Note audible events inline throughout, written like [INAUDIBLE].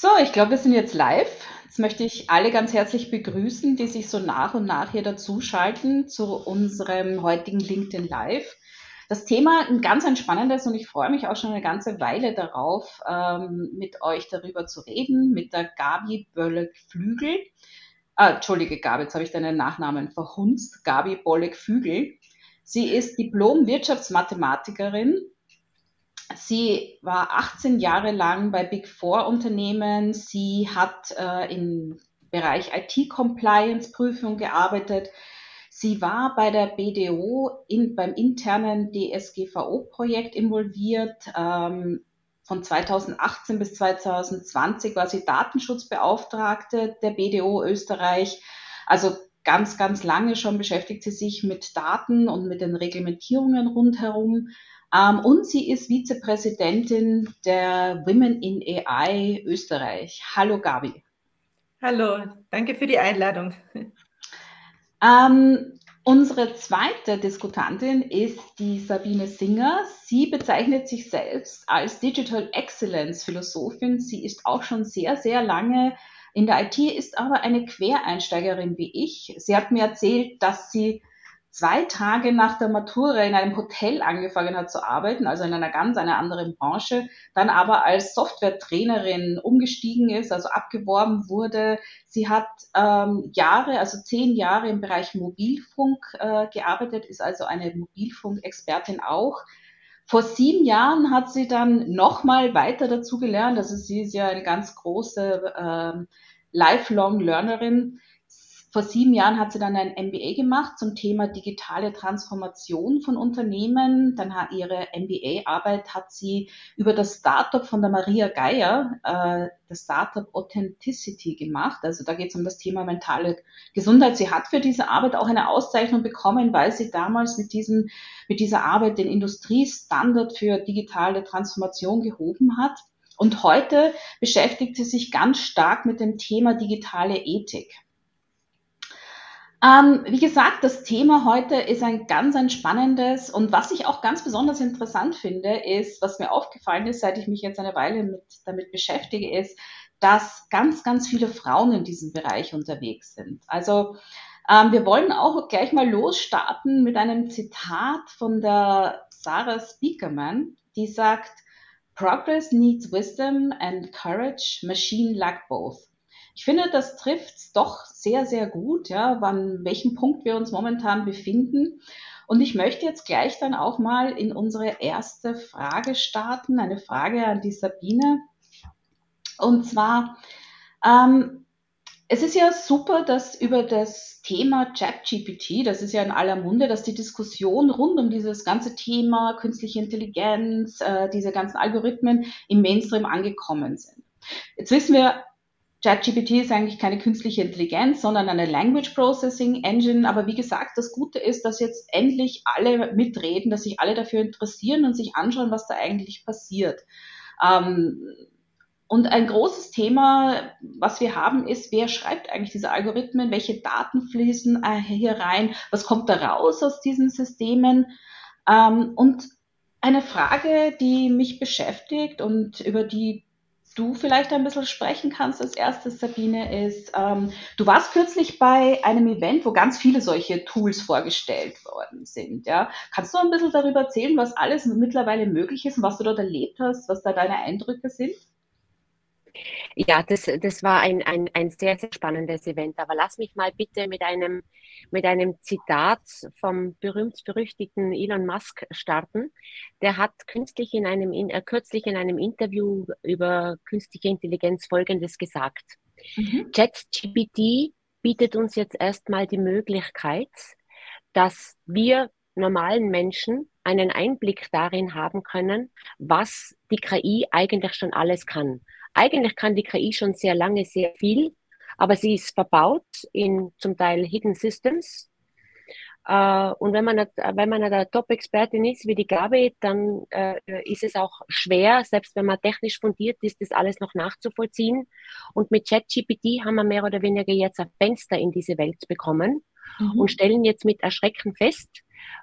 So, ich glaube, wir sind jetzt live. Jetzt möchte ich alle ganz herzlich begrüßen, die sich so nach und nach hier dazuschalten zu unserem heutigen LinkedIn Live. Das Thema ein ganz ein spannendes und ich freue mich auch schon eine ganze Weile darauf, ähm, mit euch darüber zu reden, mit der Gabi Bölleck-Flügel. Ah, Entschuldige, Gabi, jetzt habe ich deinen Nachnamen verhunzt. Gabi Bolleck-Flügel. Sie ist Diplom-Wirtschaftsmathematikerin. Sie war 18 Jahre lang bei Big Four Unternehmen. Sie hat äh, im Bereich IT-Compliance-Prüfung gearbeitet. Sie war bei der BDO in, beim internen DSGVO-Projekt involviert. Ähm, von 2018 bis 2020 war sie Datenschutzbeauftragte der BDO Österreich. Also ganz, ganz lange schon beschäftigt sie sich mit Daten und mit den Reglementierungen rundherum. Ähm, und sie ist Vizepräsidentin der Women in AI Österreich. Hallo Gabi. Hallo, danke für die Einladung. Ähm, unsere zweite Diskutantin ist die Sabine Singer. Sie bezeichnet sich selbst als Digital Excellence Philosophin. Sie ist auch schon sehr, sehr lange in der IT, ist aber eine Quereinsteigerin wie ich. Sie hat mir erzählt, dass sie zwei Tage nach der Matura in einem Hotel angefangen hat zu arbeiten, also in einer ganz einer anderen Branche, dann aber als Softwaretrainerin umgestiegen ist, also abgeworben wurde. Sie hat ähm, Jahre, also zehn Jahre im Bereich Mobilfunk äh, gearbeitet, ist also eine Mobilfunkexpertin auch. Vor sieben Jahren hat sie dann nochmal weiter dazu gelernt. Also sie ist ja eine ganz große äh, Lifelong Learnerin vor sieben Jahren hat sie dann ein MBA gemacht zum Thema digitale Transformation von Unternehmen. Dann hat ihre MBA-Arbeit hat sie über das Startup von der Maria Geier, äh, das Startup Authenticity gemacht. Also da geht es um das Thema mentale Gesundheit. Sie hat für diese Arbeit auch eine Auszeichnung bekommen, weil sie damals mit diesem, mit dieser Arbeit den Industriestandard für digitale Transformation gehoben hat. Und heute beschäftigt sie sich ganz stark mit dem Thema digitale Ethik. Ähm, wie gesagt, das Thema heute ist ein ganz ein spannendes und was ich auch ganz besonders interessant finde, ist, was mir aufgefallen ist, seit ich mich jetzt eine Weile mit, damit beschäftige, ist, dass ganz, ganz viele Frauen in diesem Bereich unterwegs sind. Also ähm, wir wollen auch gleich mal losstarten mit einem Zitat von der Sarah Speakerman, die sagt, Progress needs wisdom and courage, machine lack both. Ich finde, das trifft doch sehr, sehr gut, ja, an welchem Punkt wir uns momentan befinden. Und ich möchte jetzt gleich dann auch mal in unsere erste Frage starten, eine Frage an die Sabine. Und zwar, ähm, es ist ja super, dass über das Thema ChatGPT, das ist ja in aller Munde, dass die Diskussion rund um dieses ganze Thema künstliche Intelligenz, äh, diese ganzen Algorithmen im Mainstream angekommen sind. Jetzt wissen wir ChatGPT ist eigentlich keine künstliche Intelligenz, sondern eine Language Processing Engine. Aber wie gesagt, das Gute ist, dass jetzt endlich alle mitreden, dass sich alle dafür interessieren und sich anschauen, was da eigentlich passiert. Ähm, und ein großes Thema, was wir haben, ist, wer schreibt eigentlich diese Algorithmen, welche Daten fließen äh, hier rein, was kommt da raus aus diesen Systemen. Ähm, und eine Frage, die mich beschäftigt und über die du vielleicht ein bisschen sprechen kannst als erstes, Sabine, ist, ähm, du warst kürzlich bei einem Event, wo ganz viele solche Tools vorgestellt worden sind. Ja? Kannst du ein bisschen darüber erzählen, was alles mittlerweile möglich ist und was du dort erlebt hast, was da deine Eindrücke sind? Ja, das, das war ein, ein, ein sehr, sehr spannendes Event. Aber lass mich mal bitte mit einem, mit einem Zitat vom berühmt-berüchtigten Elon Musk starten. Der hat künstlich in einem, in, äh, kürzlich in einem Interview über künstliche Intelligenz Folgendes gesagt. Mhm. ChatGPT bietet uns jetzt erstmal die Möglichkeit, dass wir normalen Menschen einen Einblick darin haben können, was die KI eigentlich schon alles kann. Eigentlich kann die KI schon sehr lange sehr viel, aber sie ist verbaut in zum Teil Hidden Systems. Äh, und wenn man, wenn man eine Top-Expertin ist wie die Gabi, dann äh, ist es auch schwer, selbst wenn man technisch fundiert ist, das alles noch nachzuvollziehen. Und mit ChatGPT haben wir mehr oder weniger jetzt ein Fenster in diese Welt bekommen mhm. und stellen jetzt mit Erschrecken fest,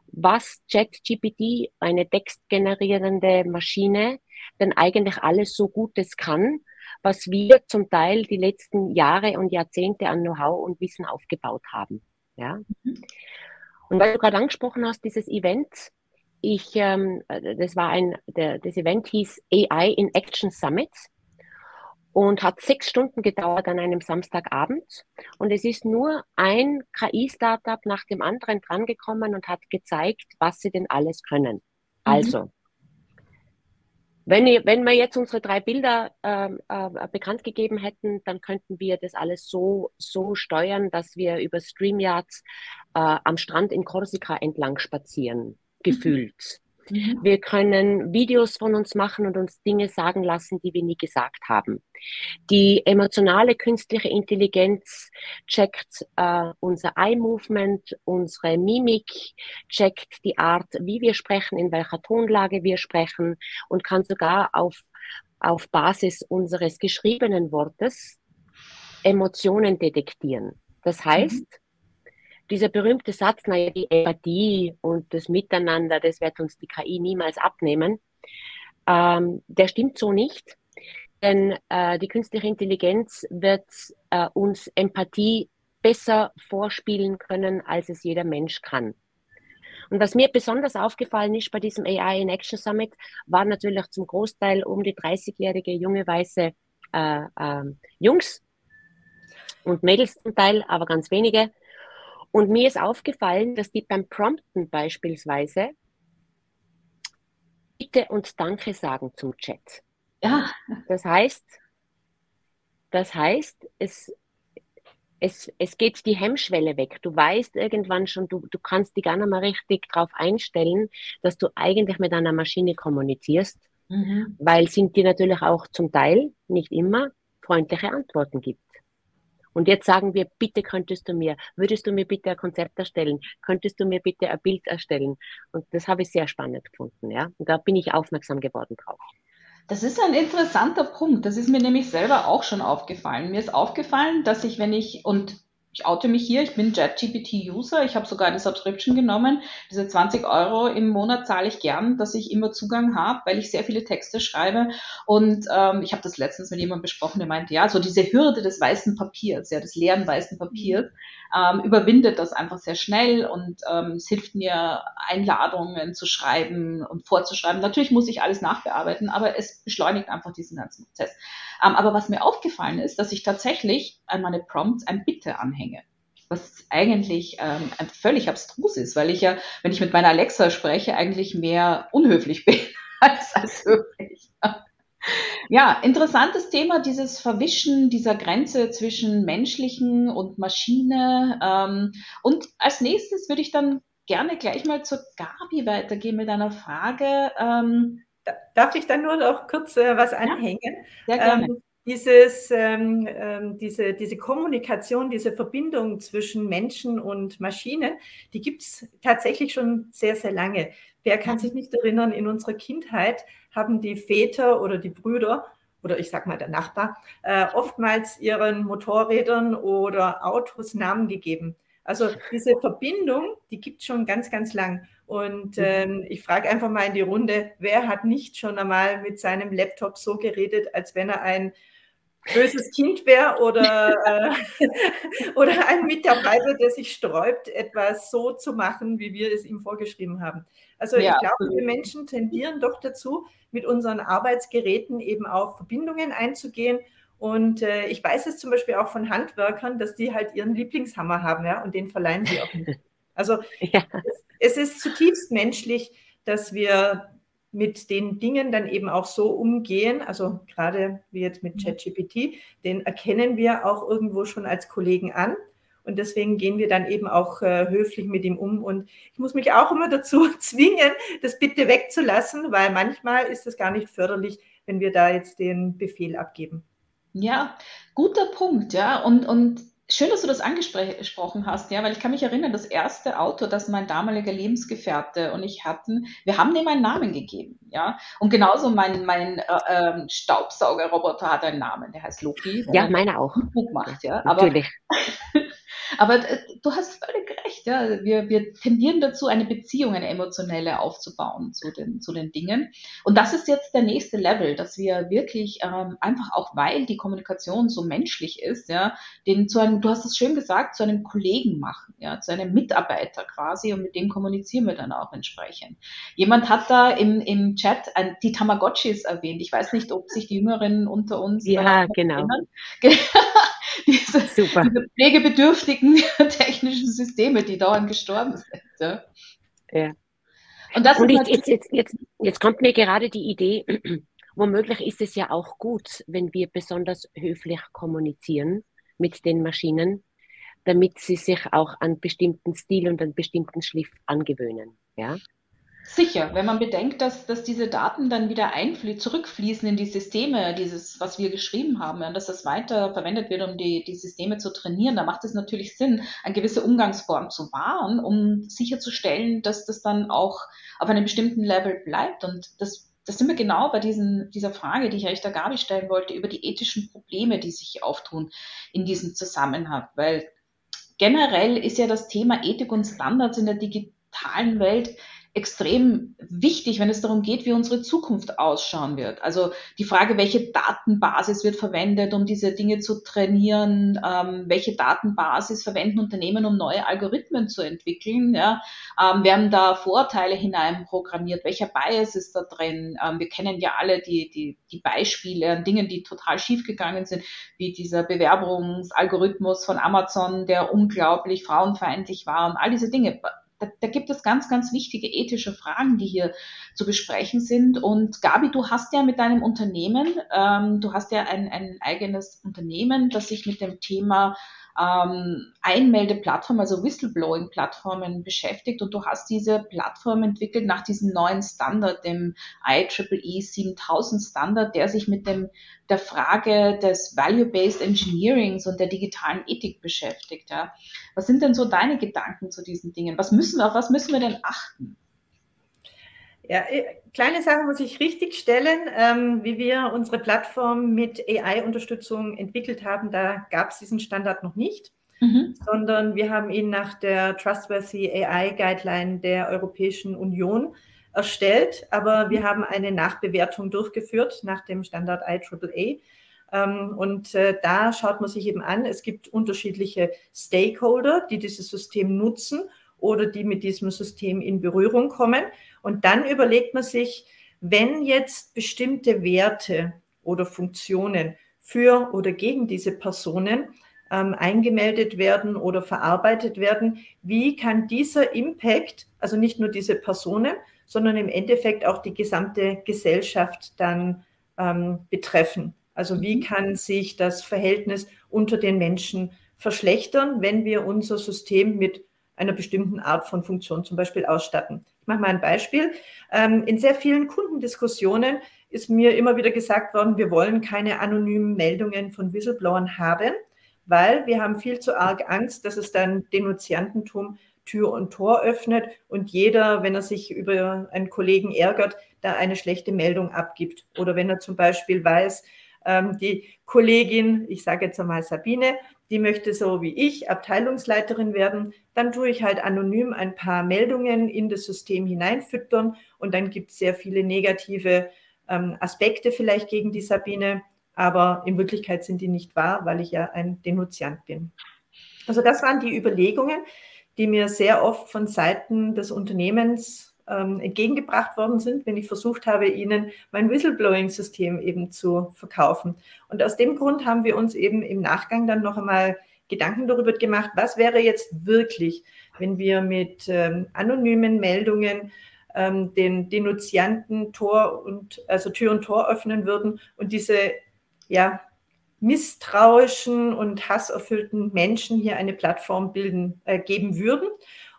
was ChatGPT, eine textgenerierende Maschine, denn eigentlich alles so gut es kann, was wir zum Teil die letzten Jahre und Jahrzehnte an Know-how und Wissen aufgebaut haben. Ja. Und weil du gerade angesprochen hast, dieses Event, ich, ähm, das war ein, der, das Event hieß AI in Action Summit und hat sechs Stunden gedauert an einem Samstagabend. Und es ist nur ein KI-Startup nach dem anderen drangekommen und hat gezeigt, was sie denn alles können. Mhm. Also, wenn, wenn wir jetzt unsere drei Bilder äh, äh, bekannt gegeben hätten, dann könnten wir das alles so, so steuern, dass wir über StreamYards äh, am Strand in Korsika entlang spazieren, mhm. gefühlt. Mhm. Wir können Videos von uns machen und uns Dinge sagen lassen, die wir nie gesagt haben. Die emotionale künstliche Intelligenz checkt äh, unser Eye-Movement, unsere Mimik, checkt die Art, wie wir sprechen, in welcher Tonlage wir sprechen und kann sogar auf, auf Basis unseres geschriebenen Wortes Emotionen detektieren. Das heißt, mhm dieser berühmte Satz, naja, die Empathie und das Miteinander, das wird uns die KI niemals abnehmen, ähm, der stimmt so nicht. Denn äh, die künstliche Intelligenz wird äh, uns Empathie besser vorspielen können, als es jeder Mensch kann. Und was mir besonders aufgefallen ist bei diesem AI in Action Summit, waren natürlich zum Großteil um die 30-jährige junge weiße äh, äh, Jungs und Mädels zum Teil, aber ganz wenige, und mir ist aufgefallen, dass die beim Prompten beispielsweise Bitte und Danke sagen zum Chat. Ja. Das heißt, das heißt, es, es, es geht die Hemmschwelle weg. Du weißt irgendwann schon, du, du kannst dich gar nicht mehr richtig darauf einstellen, dass du eigentlich mit einer Maschine kommunizierst, mhm. weil sind dir natürlich auch zum Teil, nicht immer, freundliche Antworten gibt. Und jetzt sagen wir, bitte könntest du mir, würdest du mir bitte ein Konzept erstellen? Könntest du mir bitte ein Bild erstellen? Und das habe ich sehr spannend gefunden, ja. Und da bin ich aufmerksam geworden drauf. Das ist ein interessanter Punkt. Das ist mir nämlich selber auch schon aufgefallen. Mir ist aufgefallen, dass ich, wenn ich, und ich oute mich hier, ich bin JetGPT-User, ich habe sogar eine Subscription genommen. Diese 20 Euro im Monat zahle ich gern, dass ich immer Zugang habe, weil ich sehr viele Texte schreibe. Und ähm, ich habe das letztens mit jemandem besprochen, der meinte, ja, so diese Hürde des weißen Papiers, ja, des leeren weißen Papiers, ähm, überwindet das einfach sehr schnell und ähm, es hilft mir, Einladungen zu schreiben und vorzuschreiben. Natürlich muss ich alles nachbearbeiten, aber es beschleunigt einfach diesen ganzen Prozess. Ähm, aber was mir aufgefallen ist, dass ich tatsächlich an meine Prompts ein Bitte anhänge was eigentlich ähm, völlig abstrus ist, weil ich ja, wenn ich mit meiner Alexa spreche, eigentlich mehr unhöflich [LAUGHS] bin als, als höflich. Ja, interessantes Thema, dieses Verwischen dieser Grenze zwischen menschlichen und Maschine. Ähm, und als nächstes würde ich dann gerne gleich mal zur Gabi weitergehen mit einer Frage. Ähm, Darf ich dann nur noch kurz äh, was anhängen? Ja, sehr gerne. Ähm, dieses, ähm, ähm, diese, diese Kommunikation, diese Verbindung zwischen Menschen und Maschinen, die gibt es tatsächlich schon sehr, sehr lange. Wer kann sich nicht erinnern, in unserer Kindheit haben die Väter oder die Brüder oder ich sage mal der Nachbar, äh, oftmals ihren Motorrädern oder Autos Namen gegeben. Also diese Verbindung, die gibt es schon ganz, ganz lang. Und mhm. ähm, ich frage einfach mal in die Runde, wer hat nicht schon einmal mit seinem Laptop so geredet, als wenn er ein böses Kind wäre oder, [LAUGHS] äh, [LAUGHS] oder ein Mitarbeiter, der sich sträubt, etwas so zu machen, wie wir es ihm vorgeschrieben haben. Also ja. ich glaube, wir Menschen tendieren doch dazu, mit unseren Arbeitsgeräten eben auch Verbindungen einzugehen. Und äh, ich weiß es zum Beispiel auch von Handwerkern, dass die halt ihren Lieblingshammer haben, ja, und den verleihen sie auch nicht. Also [LAUGHS] ja. es, es ist zutiefst menschlich, dass wir mit den Dingen dann eben auch so umgehen, also gerade wie jetzt mit mhm. ChatGPT, den erkennen wir auch irgendwo schon als Kollegen an. Und deswegen gehen wir dann eben auch äh, höflich mit ihm um. Und ich muss mich auch immer dazu [LAUGHS] zwingen, das bitte wegzulassen, weil manchmal ist es gar nicht förderlich, wenn wir da jetzt den Befehl abgeben. Ja, guter Punkt, ja. Und, und Schön, dass du das angesprochen hast, ja, weil ich kann mich erinnern, das erste Auto, das mein damaliger Lebensgefährte und ich hatten, wir haben dem einen Namen gegeben, ja. Und genauso mein, mein äh, ähm, Staubsaugerroboter hat einen Namen, der heißt Loki. Ja, meine auch. Gut macht, ja. Aber, Natürlich. Aber äh, du hast völlig recht, ja. Wir, wir tendieren dazu, eine Beziehung, eine emotionelle aufzubauen zu den, zu den Dingen. Und das ist jetzt der nächste Level, dass wir wirklich ähm, einfach auch, weil die Kommunikation so menschlich ist, ja, den zu einem, du hast es schön gesagt, zu einem Kollegen machen, ja, zu einem Mitarbeiter quasi und mit dem kommunizieren wir dann auch entsprechend. Jemand hat da im, im Chat ein, die Tamagotchis erwähnt. Ich weiß nicht, ob sich die Jüngeren unter uns ja, genau. erinnern. [LAUGHS] [LAUGHS] diese, Super. diese pflegebedürftigen [LAUGHS] technischen Systeme, die dauernd gestorben sind. Ja. ja. Und, das Und ich, jetzt, jetzt, jetzt, jetzt kommt mir gerade die Idee, [CLEARS THROAT] womöglich ist es ja auch gut, wenn wir besonders höflich kommunizieren mit den Maschinen, damit sie sich auch an bestimmten Stil und an bestimmten Schliff angewöhnen. Ja? Sicher, wenn man bedenkt, dass, dass diese Daten dann wieder zurückfließen in die Systeme, dieses, was wir geschrieben haben, und dass das weiter verwendet wird, um die, die Systeme zu trainieren, da macht es natürlich Sinn, eine gewisse Umgangsform zu wahren, um sicherzustellen, dass das dann auch auf einem bestimmten Level bleibt. Und das, das sind wir genau bei diesen, dieser Frage, die ich eigentlich der Gabi stellen wollte, über die ethischen Probleme, die sich auftun in diesem Zusammenhang. Weil generell ist ja das Thema Ethik und Standards in der digitalen Welt extrem wichtig, wenn es darum geht, wie unsere Zukunft ausschauen wird. Also die Frage, welche Datenbasis wird verwendet, um diese Dinge zu trainieren, ähm, welche Datenbasis verwenden Unternehmen, um neue Algorithmen zu entwickeln, ja, ähm, werden da Vorteile hineinprogrammiert, welcher Bias ist da drin. Ähm, wir kennen ja alle die, die, die Beispiele an Dingen, die total schiefgegangen sind, wie dieser Bewerbungsalgorithmus von Amazon, der unglaublich frauenfeindlich war und all diese Dinge da, da gibt es ganz, ganz wichtige ethische Fragen, die hier zu besprechen sind. Und Gabi, du hast ja mit deinem Unternehmen, ähm, du hast ja ein, ein eigenes Unternehmen, das sich mit dem Thema ähm, Einmeldeplattformen, also Whistleblowing-Plattformen beschäftigt und du hast diese Plattform entwickelt nach diesem neuen Standard, dem IEEE 7000 Standard, der sich mit dem, der Frage des Value-Based Engineerings und der digitalen Ethik beschäftigt. Ja. Was sind denn so deine Gedanken zu diesen Dingen? Was müssen wir, auf was müssen wir denn achten? Ja, äh, kleine Sache muss ich richtig stellen. Ähm, wie wir unsere Plattform mit AI-Unterstützung entwickelt haben, da gab es diesen Standard noch nicht, mhm. sondern wir haben ihn nach der Trustworthy AI Guideline der Europäischen Union erstellt. Aber wir haben eine Nachbewertung durchgeführt nach dem Standard IAAA. Ähm, und äh, da schaut man sich eben an, es gibt unterschiedliche Stakeholder, die dieses System nutzen oder die mit diesem System in Berührung kommen. Und dann überlegt man sich, wenn jetzt bestimmte Werte oder Funktionen für oder gegen diese Personen ähm, eingemeldet werden oder verarbeitet werden, wie kann dieser Impact, also nicht nur diese Personen, sondern im Endeffekt auch die gesamte Gesellschaft dann ähm, betreffen. Also wie mhm. kann sich das Verhältnis unter den Menschen verschlechtern, wenn wir unser System mit einer bestimmten Art von Funktion zum Beispiel ausstatten. Ich mache mal ein Beispiel. Ähm, in sehr vielen Kundendiskussionen ist mir immer wieder gesagt worden, wir wollen keine anonymen Meldungen von Whistleblowern haben, weil wir haben viel zu arg Angst, dass es dann Denunziantentum Tür und Tor öffnet und jeder, wenn er sich über einen Kollegen ärgert, da eine schlechte Meldung abgibt. Oder wenn er zum Beispiel weiß, ähm, die Kollegin, ich sage jetzt einmal Sabine, die möchte so wie ich Abteilungsleiterin werden, dann tue ich halt anonym ein paar Meldungen in das System hineinfüttern und dann gibt es sehr viele negative ähm, Aspekte vielleicht gegen die Sabine, aber in Wirklichkeit sind die nicht wahr, weil ich ja ein Denunziant bin. Also das waren die Überlegungen, die mir sehr oft von Seiten des Unternehmens ähm, entgegengebracht worden sind, wenn ich versucht habe, ihnen mein Whistleblowing-System eben zu verkaufen. Und aus dem Grund haben wir uns eben im Nachgang dann noch einmal Gedanken darüber gemacht, was wäre jetzt wirklich, wenn wir mit ähm, anonymen Meldungen ähm, den Denunzianten Tor und also Tür und Tor öffnen würden und diese ja misstrauischen und hasserfüllten Menschen hier eine Plattform bilden äh, geben würden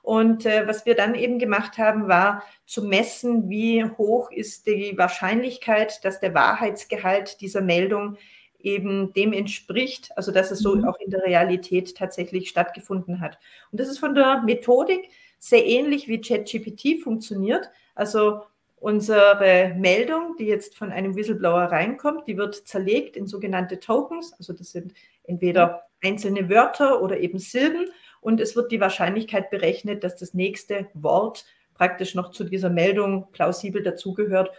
und äh, was wir dann eben gemacht haben, war zu messen, wie hoch ist die Wahrscheinlichkeit, dass der Wahrheitsgehalt dieser Meldung eben dem entspricht, also dass es so mhm. auch in der Realität tatsächlich stattgefunden hat. Und das ist von der Methodik sehr ähnlich wie ChatGPT funktioniert. Also Unsere Meldung, die jetzt von einem Whistleblower reinkommt, die wird zerlegt in sogenannte Tokens. Also das sind entweder einzelne Wörter oder eben Silben. Und es wird die Wahrscheinlichkeit berechnet, dass das nächste Wort praktisch noch zu dieser Meldung plausibel dazugehört,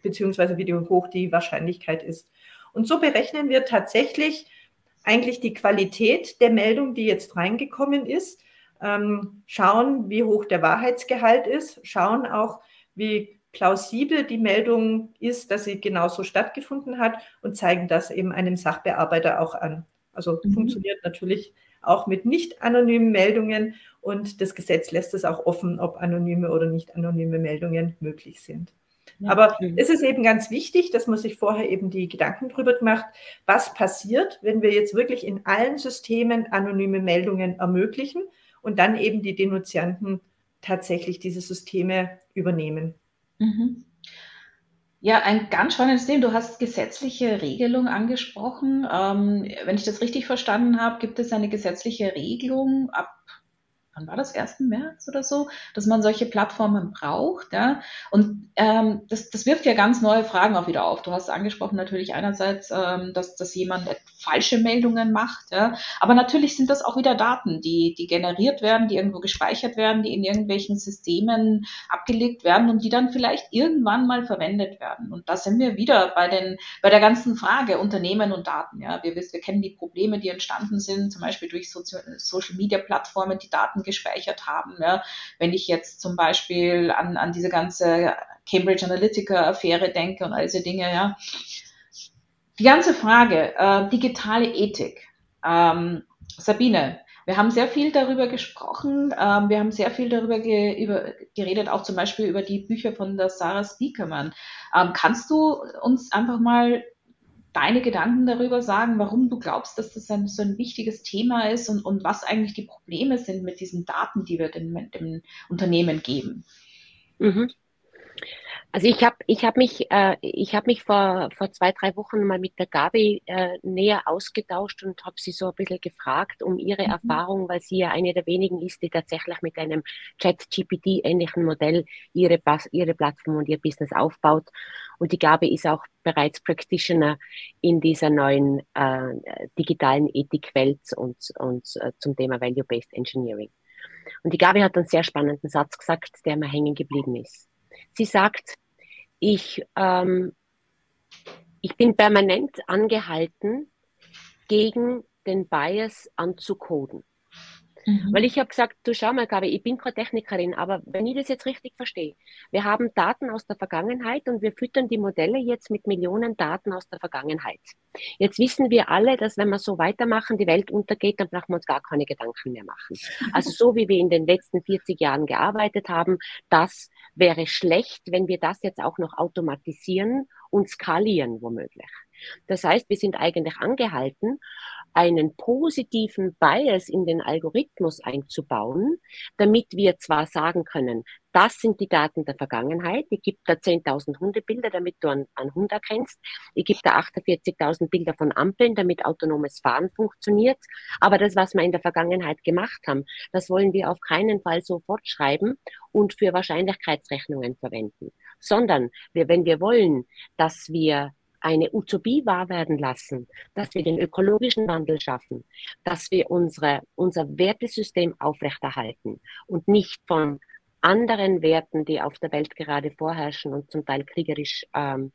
beziehungsweise wie hoch die Wahrscheinlichkeit ist. Und so berechnen wir tatsächlich eigentlich die Qualität der Meldung, die jetzt reingekommen ist, ähm, schauen, wie hoch der Wahrheitsgehalt ist, schauen auch, wie plausibel die Meldung ist, dass sie genauso stattgefunden hat und zeigen das eben einem Sachbearbeiter auch an. Also mhm. funktioniert natürlich auch mit nicht anonymen Meldungen und das Gesetz lässt es auch offen, ob anonyme oder nicht anonyme Meldungen möglich sind. Ja. Aber es ist eben ganz wichtig, dass man sich vorher eben die Gedanken drüber macht, was passiert, wenn wir jetzt wirklich in allen Systemen anonyme Meldungen ermöglichen und dann eben die Denunzianten tatsächlich diese Systeme übernehmen. Mhm. Ja, ein ganz spannendes Thema. Du hast gesetzliche Regelung angesprochen. Ähm, wenn ich das richtig verstanden habe, gibt es eine gesetzliche Regelung ab wann war das, 1. März oder so, dass man solche Plattformen braucht. Ja? Und ähm, das, das wirft ja ganz neue Fragen auch wieder auf. Du hast angesprochen natürlich einerseits, ähm, dass, dass jemand falsche Meldungen macht, ja? aber natürlich sind das auch wieder Daten, die, die generiert werden, die irgendwo gespeichert werden, die in irgendwelchen Systemen abgelegt werden und die dann vielleicht irgendwann mal verwendet werden. Und da sind wir wieder bei, den, bei der ganzen Frage Unternehmen und Daten. Ja? Wir, wir kennen die Probleme, die entstanden sind, zum Beispiel durch Social-Media-Plattformen, die Daten gespeichert haben. Ja. Wenn ich jetzt zum Beispiel an, an diese ganze Cambridge Analytica-Affäre denke und all diese Dinge, ja. Die ganze Frage, äh, digitale Ethik. Ähm, Sabine, wir haben sehr viel darüber gesprochen. Ähm, wir haben sehr viel darüber ge über, geredet, auch zum Beispiel über die Bücher von der Sarah Spiekermann. Ähm, kannst du uns einfach mal deine Gedanken darüber sagen, warum du glaubst, dass das ein, so ein wichtiges Thema ist und, und was eigentlich die Probleme sind mit diesen Daten, die wir dem, dem Unternehmen geben. Mhm. Also ich habe ich hab mich, äh, ich hab mich vor, vor zwei, drei Wochen mal mit der Gabi äh, näher ausgetauscht und habe sie so ein bisschen gefragt um ihre mhm. Erfahrung, weil sie ja eine der wenigen ist, die tatsächlich mit einem Chat-GPT-ähnlichen Modell ihre, ihre Plattform und ihr Business aufbaut. Und die Gabi ist auch bereits Practitioner in dieser neuen äh, digitalen Ethikwelt und, und äh, zum Thema Value-Based Engineering. Und die Gabi hat einen sehr spannenden Satz gesagt, der mir hängen geblieben ist. Sie sagt, ich, ähm, ich bin permanent angehalten, gegen den Bias anzukoden. Mhm. Weil ich habe gesagt, du schau mal, Gabi, ich bin keine Technikerin, aber wenn ich das jetzt richtig verstehe, wir haben Daten aus der Vergangenheit und wir füttern die Modelle jetzt mit Millionen Daten aus der Vergangenheit. Jetzt wissen wir alle, dass wenn wir so weitermachen, die Welt untergeht, dann brauchen wir uns gar keine Gedanken mehr machen. Also so wie wir in den letzten 40 Jahren gearbeitet haben, das wäre schlecht, wenn wir das jetzt auch noch automatisieren und skalieren womöglich. Das heißt, wir sind eigentlich angehalten, einen positiven Bias in den Algorithmus einzubauen, damit wir zwar sagen können, das sind die Daten der Vergangenheit, ich gebe da 10.000 Hundebilder, damit du einen, einen Hund erkennst, ich gebe da 48.000 Bilder von Ampeln, damit autonomes Fahren funktioniert, aber das, was wir in der Vergangenheit gemacht haben, das wollen wir auf keinen Fall so fortschreiben und für Wahrscheinlichkeitsrechnungen verwenden, sondern wir, wenn wir wollen, dass wir eine Utopie wahr werden lassen, dass wir den ökologischen Wandel schaffen, dass wir unsere, unser Wertesystem aufrechterhalten und nicht von anderen Werten, die auf der Welt gerade vorherrschen und zum Teil kriegerisch ähm,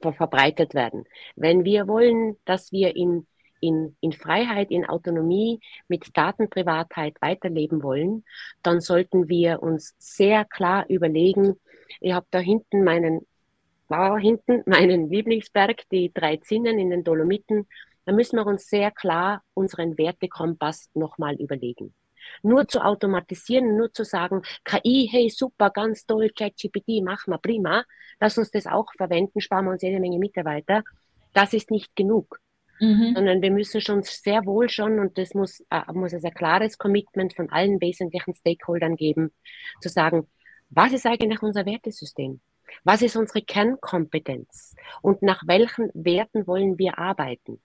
ver verbreitet werden. Wenn wir wollen, dass wir in, in, in Freiheit, in Autonomie mit Datenprivatheit weiterleben wollen, dann sollten wir uns sehr klar überlegen, ich habe da hinten meinen war hinten [LAUGHS] meinen Lieblingsberg, die drei Zinnen in den Dolomiten, da müssen wir uns sehr klar unseren Wertekompass nochmal überlegen. Nur zu automatisieren, nur zu sagen, KI, hey, super, ganz toll, ChatGPT, machen wir prima, lass uns das auch verwenden, sparen wir uns jede Menge Mitarbeiter, das ist nicht genug. Mhm. Sondern wir müssen schon sehr wohl schon, und das muss, äh, muss es ein klares Commitment von allen wesentlichen Stakeholdern geben, zu sagen, was ist eigentlich unser Wertesystem? Was ist unsere Kernkompetenz? Und nach welchen Werten wollen wir arbeiten?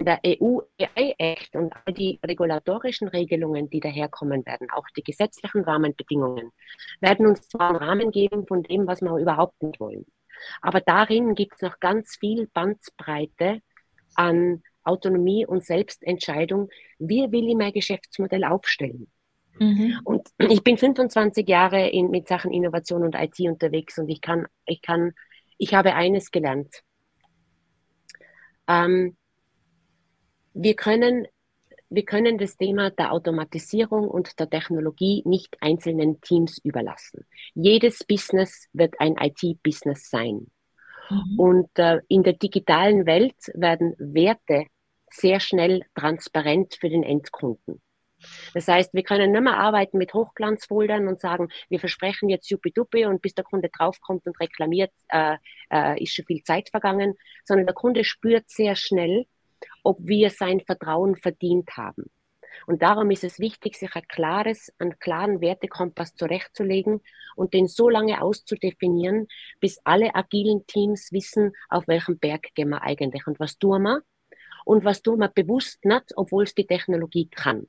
Der EU AI Act und all die regulatorischen Regelungen, die daherkommen werden, auch die gesetzlichen Rahmenbedingungen, werden uns zwar einen Rahmen geben von dem, was wir überhaupt nicht wollen. Aber darin gibt es noch ganz viel Bandbreite an Autonomie und Selbstentscheidung. Wie will ich mein Geschäftsmodell aufstellen? Mhm. Und ich bin 25 Jahre in, mit Sachen Innovation und IT unterwegs und ich kann, ich kann, ich habe eines gelernt. Ähm, wir können, wir können das Thema der Automatisierung und der Technologie nicht einzelnen Teams überlassen. Jedes Business wird ein IT-Business sein. Mhm. Und äh, in der digitalen Welt werden Werte sehr schnell transparent für den Endkunden. Das heißt, wir können nicht mehr arbeiten mit Hochglanzfoldern und sagen, wir versprechen jetzt Juppie-Duppie und bis der Kunde draufkommt und reklamiert, äh, äh, ist schon viel Zeit vergangen, sondern der Kunde spürt sehr schnell, ob wir sein Vertrauen verdient haben. Und darum ist es wichtig, sich ein klares, einen klaren Wertekompass zurechtzulegen und den so lange auszudefinieren, bis alle agilen Teams wissen, auf welchem Berg gehen wir eigentlich und was tun wir und was tun wir bewusst nicht, obwohl es die Technologie kann.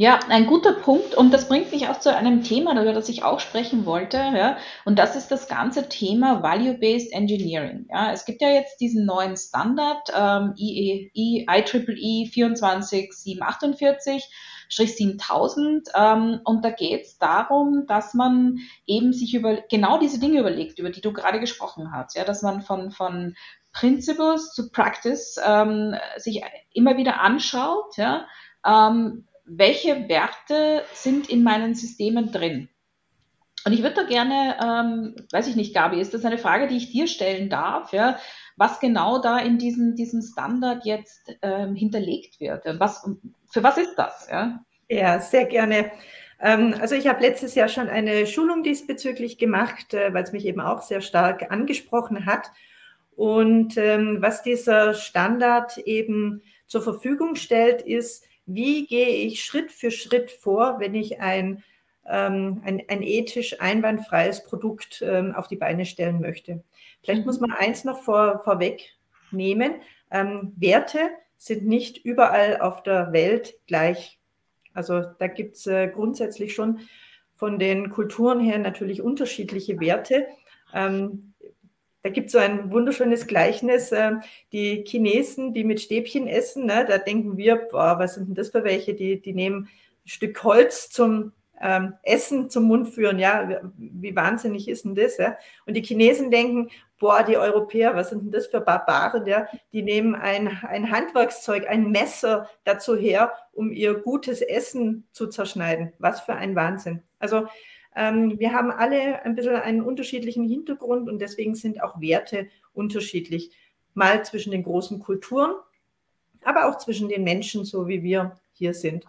Ja, ein guter Punkt. Und das bringt mich auch zu einem Thema, über das ich auch sprechen wollte, ja, und das ist das ganze Thema Value-Based Engineering. Ja, es gibt ja jetzt diesen neuen Standard ähm, IEEE, IEEE 24748 7000 ähm, und da geht es darum, dass man eben sich über genau diese Dinge überlegt, über die du gerade gesprochen hast, ja, dass man von von Principles zu Practice ähm, sich immer wieder anschaut, ja, ähm, welche Werte sind in meinen Systemen drin? Und ich würde da gerne, ähm, weiß ich nicht, Gabi, ist das eine Frage, die ich dir stellen darf, ja, was genau da in diesem, diesem Standard jetzt ähm, hinterlegt wird? Was, für was ist das? Ja, ja sehr gerne. Ähm, also ich habe letztes Jahr schon eine Schulung diesbezüglich gemacht, äh, weil es mich eben auch sehr stark angesprochen hat. Und ähm, was dieser Standard eben zur Verfügung stellt, ist, wie gehe ich Schritt für Schritt vor, wenn ich ein, ähm, ein, ein, ethisch einwandfreies Produkt ähm, auf die Beine stellen möchte. Vielleicht muss mhm. man eins noch vor, vorweg nehmen. Ähm, Werte sind nicht überall auf der Welt gleich. Also da gibt es äh, grundsätzlich schon von den Kulturen her natürlich unterschiedliche Werte. Ähm, da gibt es so ein wunderschönes Gleichnis, äh, die Chinesen, die mit Stäbchen essen, ne, da denken wir, boah, was sind denn das für welche, die, die nehmen ein Stück Holz zum ähm, Essen zum Mund führen, ja, wie wahnsinnig ist denn das, ja? Und die Chinesen denken, boah, die Europäer, was sind denn das für Barbaren, ja? Die nehmen ein, ein Handwerkszeug, ein Messer dazu her, um ihr gutes Essen zu zerschneiden. Was für ein Wahnsinn. Also ähm, wir haben alle ein bisschen einen unterschiedlichen Hintergrund und deswegen sind auch Werte unterschiedlich. Mal zwischen den großen Kulturen, aber auch zwischen den Menschen, so wie wir hier sind.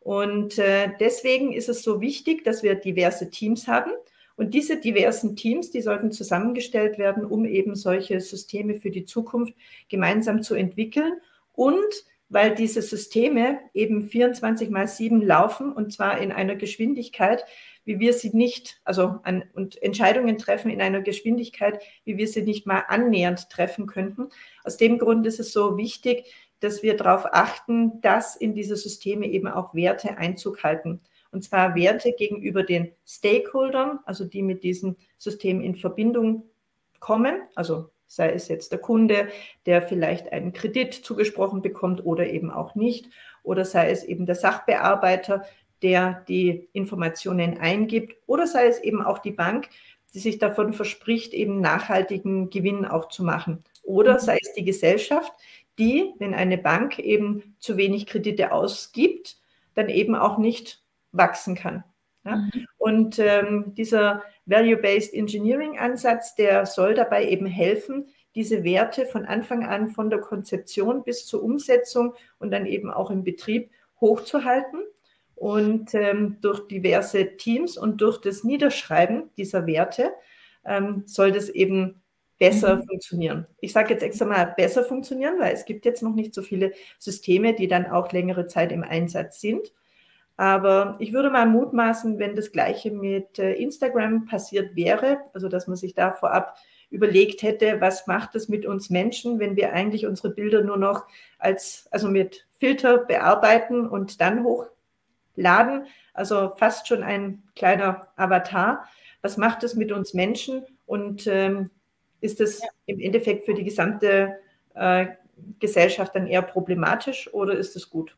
Und äh, deswegen ist es so wichtig, dass wir diverse Teams haben. Und diese diversen Teams, die sollten zusammengestellt werden, um eben solche Systeme für die Zukunft gemeinsam zu entwickeln. Und weil diese Systeme eben 24 mal 7 laufen und zwar in einer Geschwindigkeit, wie wir sie nicht, also an, und Entscheidungen treffen in einer Geschwindigkeit, wie wir sie nicht mal annähernd treffen könnten. Aus dem Grund ist es so wichtig, dass wir darauf achten, dass in diese Systeme eben auch Werte Einzug halten. Und zwar Werte gegenüber den Stakeholdern, also die mit diesem System in Verbindung kommen, also sei es jetzt der Kunde, der vielleicht einen Kredit zugesprochen bekommt oder eben auch nicht, oder sei es eben der Sachbearbeiter, der die Informationen eingibt, oder sei es eben auch die Bank, die sich davon verspricht, eben nachhaltigen Gewinn auch zu machen. Oder mhm. sei es die Gesellschaft, die, wenn eine Bank eben zu wenig Kredite ausgibt, dann eben auch nicht wachsen kann. Ja? Mhm. Und ähm, dieser Value-Based Engineering-Ansatz, der soll dabei eben helfen, diese Werte von Anfang an, von der Konzeption bis zur Umsetzung und dann eben auch im Betrieb hochzuhalten und ähm, durch diverse Teams und durch das Niederschreiben dieser Werte ähm, soll das eben besser mhm. funktionieren. Ich sage jetzt extra mal besser funktionieren, weil es gibt jetzt noch nicht so viele Systeme, die dann auch längere Zeit im Einsatz sind. Aber ich würde mal mutmaßen, wenn das Gleiche mit äh, Instagram passiert wäre, also dass man sich da vorab überlegt hätte, was macht es mit uns Menschen, wenn wir eigentlich unsere Bilder nur noch als, also mit Filter bearbeiten und dann hochladen, also fast schon ein kleiner Avatar. Was macht es mit uns Menschen und ähm, ist es ja. im Endeffekt für die gesamte äh, Gesellschaft dann eher problematisch oder ist es gut?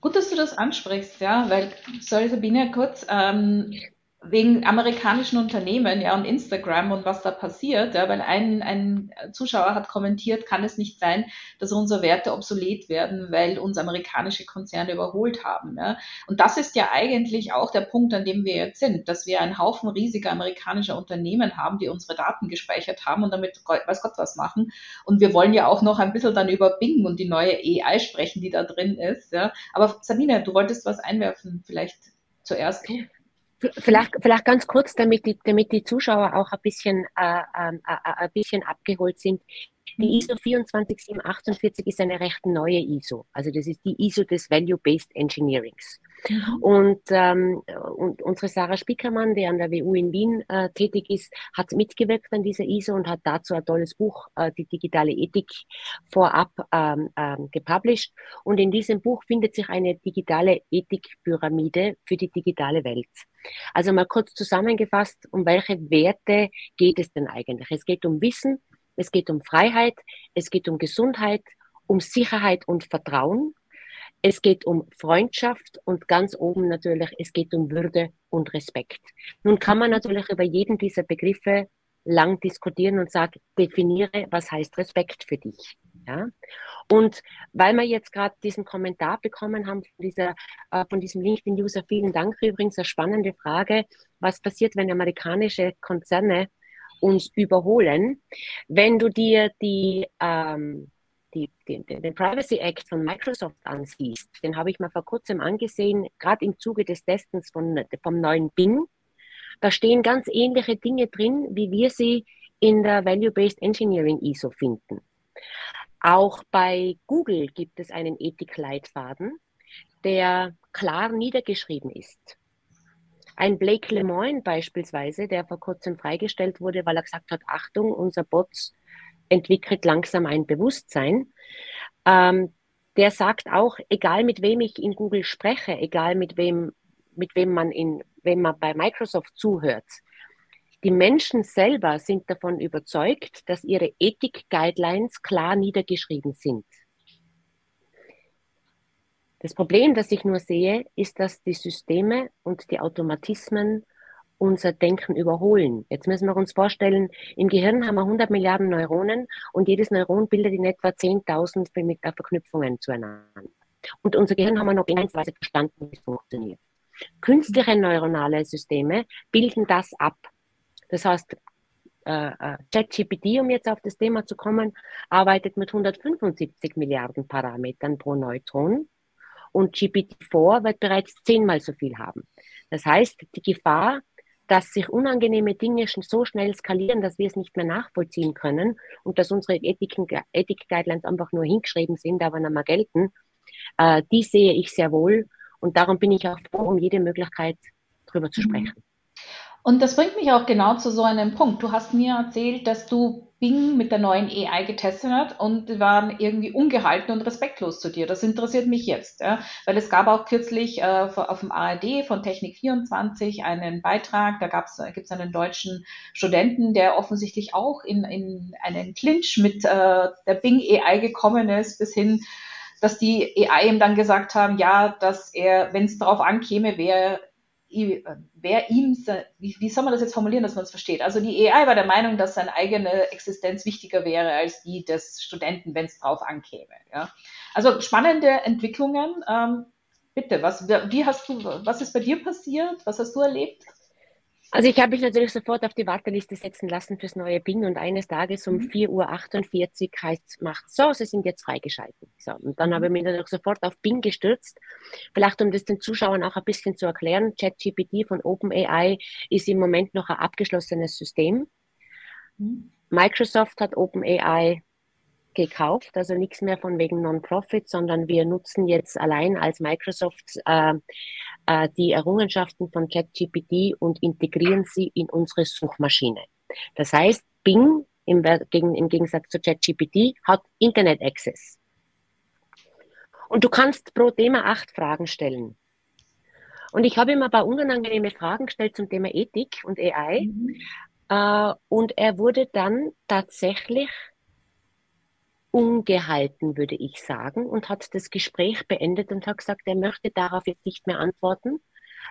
Gut, dass du das ansprichst, ja, weil, sorry Sabine, kurz, ähm, wegen amerikanischen Unternehmen ja und Instagram und was da passiert, ja, weil ein, ein Zuschauer hat kommentiert, kann es nicht sein, dass unsere Werte obsolet werden, weil uns amerikanische Konzerne überholt haben. Ja. Und das ist ja eigentlich auch der Punkt, an dem wir jetzt sind, dass wir einen Haufen riesiger amerikanischer Unternehmen haben, die unsere Daten gespeichert haben und damit weiß Gott was machen. Und wir wollen ja auch noch ein bisschen dann über Bing und die neue AI sprechen, die da drin ist. Ja. Aber Sabine, du wolltest was einwerfen, vielleicht zuerst. Vielleicht, vielleicht ganz kurz, damit die, damit die Zuschauer auch ein bisschen, äh, äh, äh, ein bisschen abgeholt sind. Die. ISO 24748 ist eine recht neue ISO. Also das ist die ISO des Value-Based Engineerings. Mhm. Und, ähm, und unsere Sarah Spickermann, die an der WU in Wien äh, tätig ist, hat mitgewirkt an dieser ISO und hat dazu ein tolles Buch, äh, die digitale Ethik, vorab ähm, ähm, gepublished. Und in diesem Buch findet sich eine digitale Ethikpyramide für die digitale Welt. Also mal kurz zusammengefasst, um welche Werte geht es denn eigentlich? Es geht um Wissen, es geht um Freiheit, es geht um Gesundheit, um Sicherheit und Vertrauen, es geht um Freundschaft und ganz oben natürlich, es geht um Würde und Respekt. Nun kann man natürlich über jeden dieser Begriffe lang diskutieren und sagen, definiere, was heißt Respekt für dich. Ja? Und weil wir jetzt gerade diesen Kommentar bekommen haben von, dieser, äh, von diesem LinkedIn-User, vielen Dank übrigens, eine spannende Frage, was passiert, wenn amerikanische Konzerne uns überholen. Wenn du dir die, ähm, die, die, den Privacy Act von Microsoft ansiehst, den habe ich mal vor kurzem angesehen, gerade im Zuge des Testens von, vom neuen Bing. Da stehen ganz ähnliche Dinge drin, wie wir sie in der Value-Based Engineering ISO finden. Auch bei Google gibt es einen Ethikleitfaden, der klar niedergeschrieben ist. Ein Blake Lemoine beispielsweise, der vor kurzem freigestellt wurde, weil er gesagt hat, Achtung, unser Bot entwickelt langsam ein Bewusstsein. Ähm, der sagt auch, egal mit wem ich in Google spreche, egal mit wem, mit wem man in, wenn man bei Microsoft zuhört, die Menschen selber sind davon überzeugt, dass ihre Ethik-Guidelines klar niedergeschrieben sind. Das Problem, das ich nur sehe, ist, dass die Systeme und die Automatismen unser Denken überholen. Jetzt müssen wir uns vorstellen, im Gehirn haben wir 100 Milliarden Neuronen und jedes Neuron bildet in etwa 10.000 Verknüpfungen zueinander. Und unser Gehirn haben wir noch gänzweise verstanden, wie es funktioniert. Künstliche neuronale Systeme bilden das ab. Das heißt, äh, äh, ChatGPT, um jetzt auf das Thema zu kommen, arbeitet mit 175 Milliarden Parametern pro Neutron und GPT-4 wird bereits zehnmal so viel haben. Das heißt, die Gefahr, dass sich unangenehme Dinge so schnell skalieren, dass wir es nicht mehr nachvollziehen können und dass unsere Ethik-Guidelines einfach nur hingeschrieben sind, aber nicht mehr gelten, äh, die sehe ich sehr wohl. Und darum bin ich auch froh um jede Möglichkeit, darüber zu mhm. sprechen. Und das bringt mich auch genau zu so einem Punkt. Du hast mir erzählt, dass du Bing mit der neuen AI getestet hast und waren irgendwie ungehalten und respektlos zu dir. Das interessiert mich jetzt, ja? weil es gab auch kürzlich äh, auf dem ARD von Technik24 einen Beitrag, da gibt es einen deutschen Studenten, der offensichtlich auch in, in einen Clinch mit äh, der Bing AI gekommen ist, bis hin dass die AI ihm dann gesagt haben, ja, dass er, wenn es darauf ankäme, wäre wer ihm, wie, wie soll man das jetzt formulieren, dass man es versteht? Also die AI war der Meinung, dass seine eigene Existenz wichtiger wäre als die des Studenten, wenn es drauf ankäme. Ja? Also spannende Entwicklungen. Ähm, bitte, was, wie hast du, was ist bei dir passiert? Was hast du erlebt? Also ich habe mich natürlich sofort auf die Warteliste setzen lassen fürs neue Bing und eines Tages um mhm. 4.48 Uhr heißt macht so, sie sind jetzt freigeschalten. So, und dann mhm. habe ich mich natürlich sofort auf Bing gestürzt. Vielleicht um das den Zuschauern auch ein bisschen zu erklären, ChatGPT von OpenAI ist im Moment noch ein abgeschlossenes System. Mhm. Microsoft hat OpenAI gekauft, also nichts mehr von wegen Non-Profit, sondern wir nutzen jetzt allein als Microsoft äh, äh, die Errungenschaften von ChatGPT und integrieren sie in unsere Suchmaschine. Das heißt, Bing im, im Gegensatz zu ChatGPT hat Internet Access. Und du kannst pro Thema acht Fragen stellen. Und ich habe ihm ein paar unangenehme Fragen gestellt zum Thema Ethik und AI. Mhm. Äh, und er wurde dann tatsächlich ungehalten, würde ich sagen, und hat das Gespräch beendet und hat gesagt, er möchte darauf jetzt nicht mehr antworten.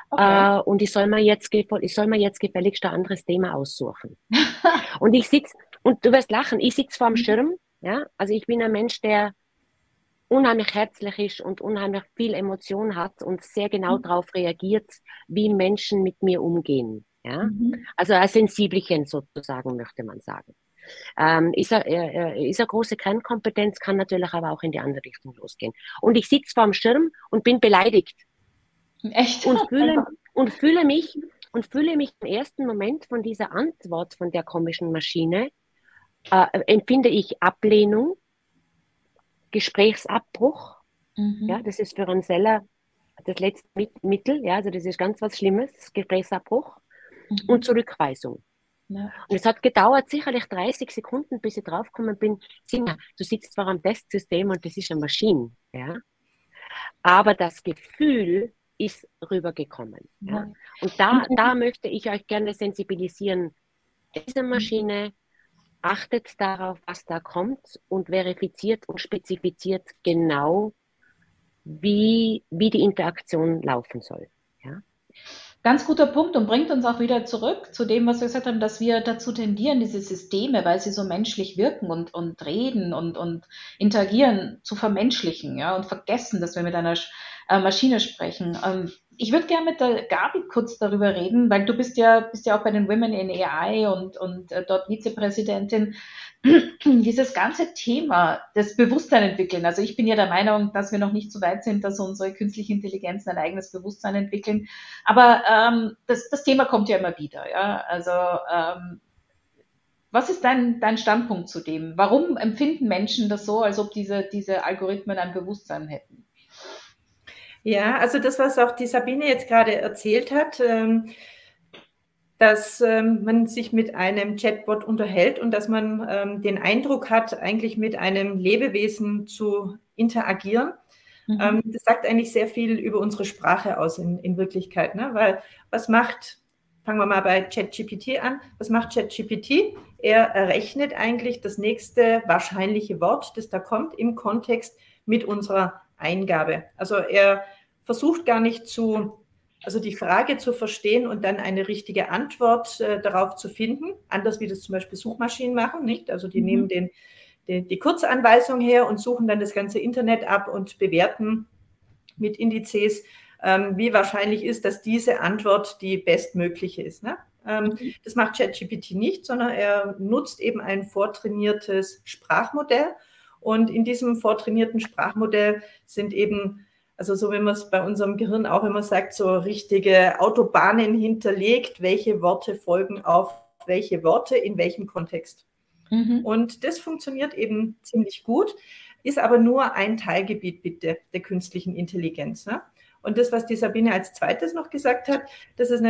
Okay. Äh, und ich soll mir jetzt, ich soll mir jetzt gefälligst ein anderes Thema aussuchen. [LAUGHS] und ich sitze, und du wirst lachen, ich sitze vor dem mhm. Schirm, ja, also ich bin ein Mensch, der unheimlich herzlich ist und unheimlich viel Emotion hat und sehr genau mhm. darauf reagiert, wie Menschen mit mir umgehen. Ja? Mhm. Also ein Sensibelchen sozusagen, möchte man sagen. Ähm, ist, eine, äh, ist eine große Kernkompetenz, kann natürlich aber auch in die andere Richtung losgehen. Und ich sitze vor dem Schirm und bin beleidigt. Echt? Und fühle, [LAUGHS] und fühle mich und fühle mich im ersten Moment von dieser Antwort von der komischen Maschine, äh, empfinde ich Ablehnung, Gesprächsabbruch. Mhm. Ja, das ist für einen Seller das letzte Mittel. Ja, also das ist ganz was Schlimmes, Gesprächsabbruch mhm. und Zurückweisung. Und es hat gedauert sicherlich 30 Sekunden, bis ich draufgekommen bin, Singer, du sitzt zwar am Testsystem und das ist eine Maschine, ja, aber das Gefühl ist rübergekommen. Ja. ja. Und da, da möchte ich euch gerne sensibilisieren. Diese. Maschine achtet darauf, was da kommt und verifiziert und spezifiziert genau, wie, wie die Interaktion laufen soll. Ja? Ganz guter Punkt und bringt uns auch wieder zurück zu dem, was wir gesagt haben, dass wir dazu tendieren, diese Systeme, weil sie so menschlich wirken und, und reden und, und interagieren, zu vermenschlichen ja, und vergessen, dass wir mit einer äh, Maschine sprechen. Ähm, ich würde gerne mit der Gabi kurz darüber reden, weil du bist ja, bist ja auch bei den Women in AI und, und äh, dort Vizepräsidentin. [CLEARS THROAT] Dieses ganze Thema des Bewusstsein entwickeln. Also ich bin ja der Meinung, dass wir noch nicht so weit sind, dass unsere künstliche Intelligenz ein eigenes Bewusstsein entwickeln. Aber ähm, das, das Thema kommt ja immer wieder. Ja? Also ähm, was ist dein, dein Standpunkt zu dem? Warum empfinden Menschen das so, als ob diese, diese Algorithmen ein Bewusstsein hätten? Ja, also das, was auch die Sabine jetzt gerade erzählt hat, ähm, dass ähm, man sich mit einem Chatbot unterhält und dass man ähm, den Eindruck hat, eigentlich mit einem Lebewesen zu interagieren. Mhm. das sagt eigentlich sehr viel über unsere Sprache aus in, in Wirklichkeit. Ne? Weil was macht, fangen wir mal bei ChatGPT an, was macht ChatGPT? Er errechnet eigentlich das nächste wahrscheinliche Wort, das da kommt, im Kontext mit unserer Eingabe. Also er versucht gar nicht zu, also die Frage zu verstehen und dann eine richtige Antwort äh, darauf zu finden, anders wie das zum Beispiel Suchmaschinen machen, nicht? Also die mhm. nehmen den, die, die Kurzanweisung her und suchen dann das ganze Internet ab und bewerten mit Indizes, ähm, wie wahrscheinlich ist, dass diese Antwort die bestmögliche ist. Ne? Ähm, mhm. Das macht ChatGPT nicht, sondern er nutzt eben ein vortrainiertes Sprachmodell und in diesem vortrainierten Sprachmodell sind eben, also so wie man es bei unserem Gehirn auch immer sagt, so richtige Autobahnen hinterlegt, welche Worte folgen auf welche Worte in welchem Kontext. Mhm. Und das funktioniert eben ziemlich gut, ist aber nur ein Teilgebiet bitte der künstlichen Intelligenz. Ne? Und das, was die Sabine als zweites noch gesagt hat, das ist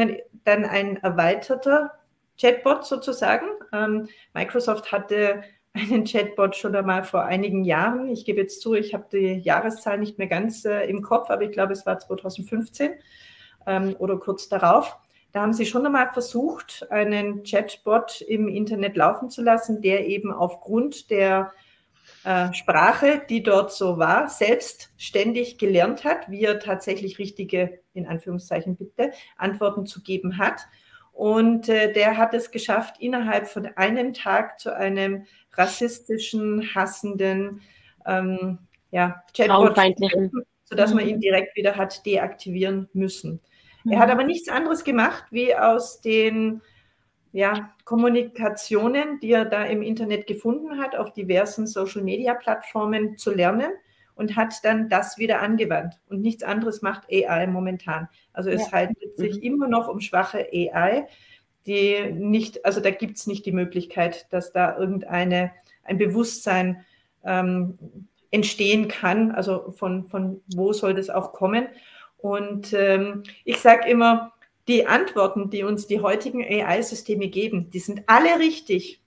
dann ein erweiterter Chatbot sozusagen. Ähm, Microsoft hatte einen Chatbot schon einmal vor einigen Jahren. Ich gebe jetzt zu, ich habe die Jahreszahl nicht mehr ganz äh, im Kopf, aber ich glaube, es war 2015 ähm, oder kurz darauf. Da haben sie schon einmal versucht, einen Chatbot im Internet laufen zu lassen, der eben aufgrund der äh, Sprache, die dort so war, selbstständig gelernt hat, wie er tatsächlich richtige, in Anführungszeichen bitte, Antworten zu geben hat. Und äh, der hat es geschafft, innerhalb von einem Tag zu einem rassistischen, hassenden ähm, ja, Chatbot, sodass man ihn mhm. direkt wieder hat deaktivieren müssen. Mhm. Er hat aber nichts anderes gemacht, wie aus den ja, Kommunikationen, die er da im Internet gefunden hat, auf diversen Social-Media-Plattformen zu lernen und hat dann das wieder angewandt. Und nichts anderes macht AI momentan. Also es ja. handelt sich mhm. immer noch um schwache AI, die nicht, also da gibt es nicht die Möglichkeit, dass da irgendeine ein Bewusstsein ähm, entstehen kann. Also von, von wo soll das auch kommen? Und ähm, ich sage immer, die Antworten, die uns die heutigen AI-Systeme geben, die sind alle richtig,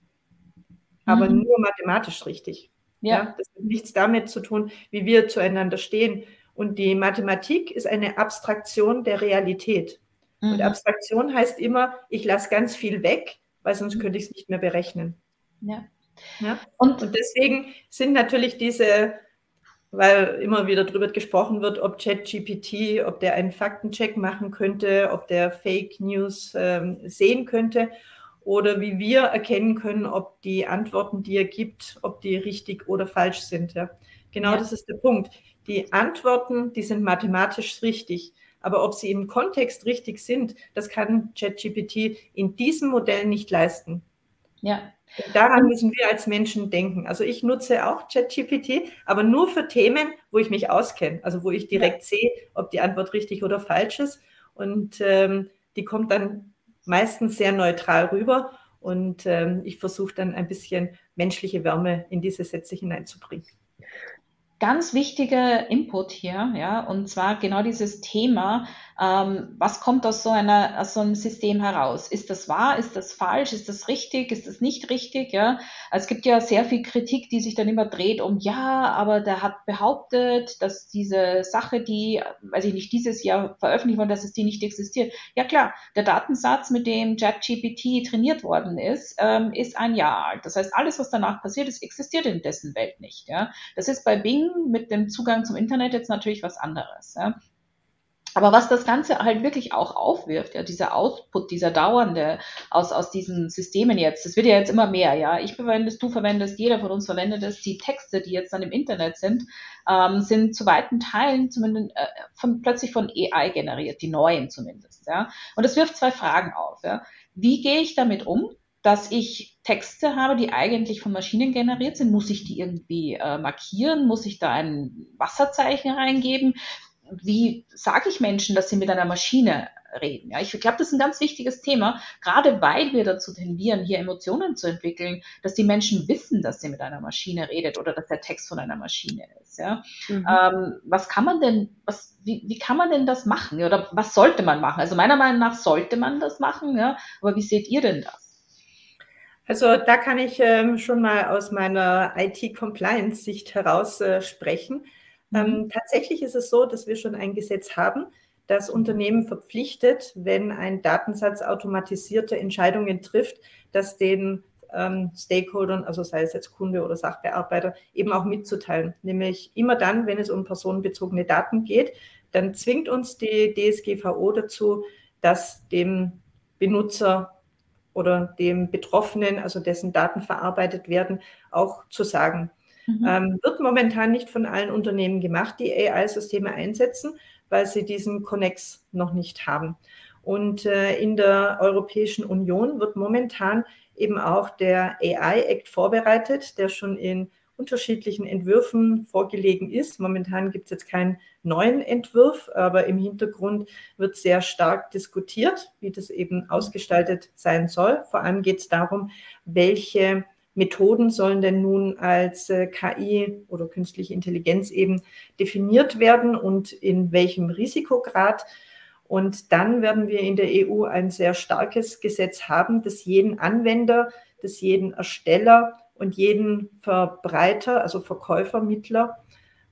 aber mhm. nur mathematisch richtig. Ja. ja. Das hat nichts damit zu tun, wie wir zueinander stehen. Und die Mathematik ist eine Abstraktion der Realität. Mhm. Und Abstraktion heißt immer, ich lasse ganz viel weg, weil sonst mhm. könnte ich es nicht mehr berechnen. Ja. ja? Und, und deswegen sind natürlich diese weil immer wieder darüber gesprochen wird, ob ChatGPT, ob der einen Faktencheck machen könnte, ob der Fake News ähm, sehen könnte oder wie wir erkennen können, ob die Antworten, die er gibt, ob die richtig oder falsch sind. Ja. Genau ja. das ist der Punkt. Die Antworten, die sind mathematisch richtig. Aber ob sie im Kontext richtig sind, das kann ChatGPT in diesem Modell nicht leisten. Ja. Daran müssen wir als Menschen denken. Also ich nutze auch ChatGPT, aber nur für Themen, wo ich mich auskenne, also wo ich direkt ja. sehe, ob die Antwort richtig oder falsch ist. Und ähm, die kommt dann meistens sehr neutral rüber. Und ähm, ich versuche dann ein bisschen menschliche Wärme in diese Sätze hineinzubringen ganz wichtiger Input hier, ja, und zwar genau dieses Thema, ähm, was kommt aus so einer, aus so einem System heraus? Ist das wahr? Ist das falsch? Ist das richtig? Ist das nicht richtig? Ja, also es gibt ja sehr viel Kritik, die sich dann immer dreht um, ja, aber der hat behauptet, dass diese Sache, die, weiß ich nicht, dieses Jahr veröffentlicht wurde, dass es die nicht existiert. Ja klar, der Datensatz, mit dem ChatGPT trainiert worden ist, ähm, ist ein Jahr alt. Das heißt, alles, was danach passiert ist, existiert in dessen Welt nicht. Ja, das ist bei Bing mit dem Zugang zum Internet jetzt natürlich was anderes. Ja? Aber was das Ganze halt wirklich auch aufwirft, ja, dieser Output, dieser dauernde aus, aus diesen Systemen jetzt, das wird ja jetzt immer mehr, ja. Ich verwende es, du verwendest, jeder von uns verwendet es. Die Texte, die jetzt dann im Internet sind, ähm, sind zu weiten Teilen zumindest äh, von, plötzlich von AI generiert, die neuen zumindest, ja. Und das wirft zwei Fragen auf, ja. Wie gehe ich damit um? dass ich Texte habe, die eigentlich von Maschinen generiert sind. Muss ich die irgendwie äh, markieren? Muss ich da ein Wasserzeichen reingeben? Wie sage ich Menschen, dass sie mit einer Maschine reden? Ja, ich glaube, das ist ein ganz wichtiges Thema, gerade weil wir dazu tendieren, hier Emotionen zu entwickeln, dass die Menschen wissen, dass sie mit einer Maschine redet oder dass der Text von einer Maschine ist. Ja? Mhm. Ähm, was kann man denn, was, wie, wie kann man denn das machen? Oder was sollte man machen? Also meiner Meinung nach sollte man das machen, ja? aber wie seht ihr denn das? Also da kann ich ähm, schon mal aus meiner IT-Compliance-Sicht heraus äh, sprechen. Mhm. Ähm, tatsächlich ist es so, dass wir schon ein Gesetz haben, das Unternehmen verpflichtet, wenn ein Datensatz automatisierte Entscheidungen trifft, dass den ähm, Stakeholdern, also sei es jetzt Kunde oder Sachbearbeiter, eben auch mitzuteilen. Nämlich immer dann, wenn es um personenbezogene Daten geht, dann zwingt uns die DSGVO dazu, dass dem Benutzer oder dem Betroffenen, also dessen Daten verarbeitet werden, auch zu sagen. Mhm. Ähm, wird momentan nicht von allen Unternehmen gemacht, die AI-Systeme einsetzen, weil sie diesen Connex noch nicht haben. Und äh, in der Europäischen Union wird momentan eben auch der AI-Act vorbereitet, der schon in unterschiedlichen Entwürfen vorgelegen ist. Momentan gibt es jetzt keinen neuen Entwurf, aber im Hintergrund wird sehr stark diskutiert, wie das eben ausgestaltet sein soll. Vor allem geht es darum, welche Methoden sollen denn nun als äh, KI oder künstliche Intelligenz eben definiert werden und in welchem Risikograd. Und dann werden wir in der EU ein sehr starkes Gesetz haben, das jeden Anwender, das jeden Ersteller und jeden Verbreiter, also Verkäufermittler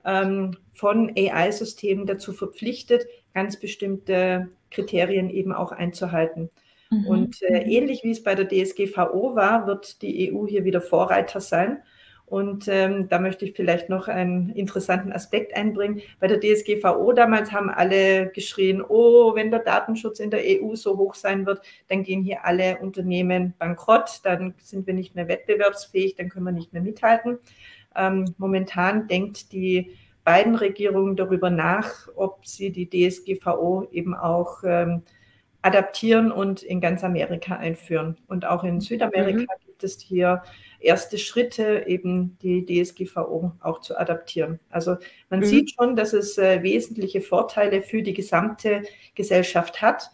ähm, von AI-Systemen dazu verpflichtet, ganz bestimmte Kriterien eben auch einzuhalten. Mhm. Und äh, ähnlich wie es bei der DSGVO war, wird die EU hier wieder Vorreiter sein. Und ähm, da möchte ich vielleicht noch einen interessanten Aspekt einbringen. Bei der DSGVO damals haben alle geschrien, oh, wenn der Datenschutz in der EU so hoch sein wird, dann gehen hier alle Unternehmen bankrott, dann sind wir nicht mehr wettbewerbsfähig, dann können wir nicht mehr mithalten. Ähm, momentan denkt die beiden Regierungen darüber nach, ob sie die DSGVO eben auch ähm, adaptieren und in ganz Amerika einführen. Und auch in Südamerika mhm. gibt es hier erste Schritte, eben die DSGVO auch zu adaptieren. Also man mhm. sieht schon, dass es äh, wesentliche Vorteile für die gesamte Gesellschaft hat.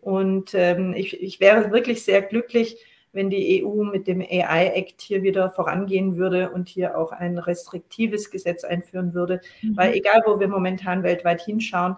Und ähm, ich, ich wäre wirklich sehr glücklich, wenn die EU mit dem AI-Act hier wieder vorangehen würde und hier auch ein restriktives Gesetz einführen würde. Mhm. Weil egal, wo wir momentan weltweit hinschauen,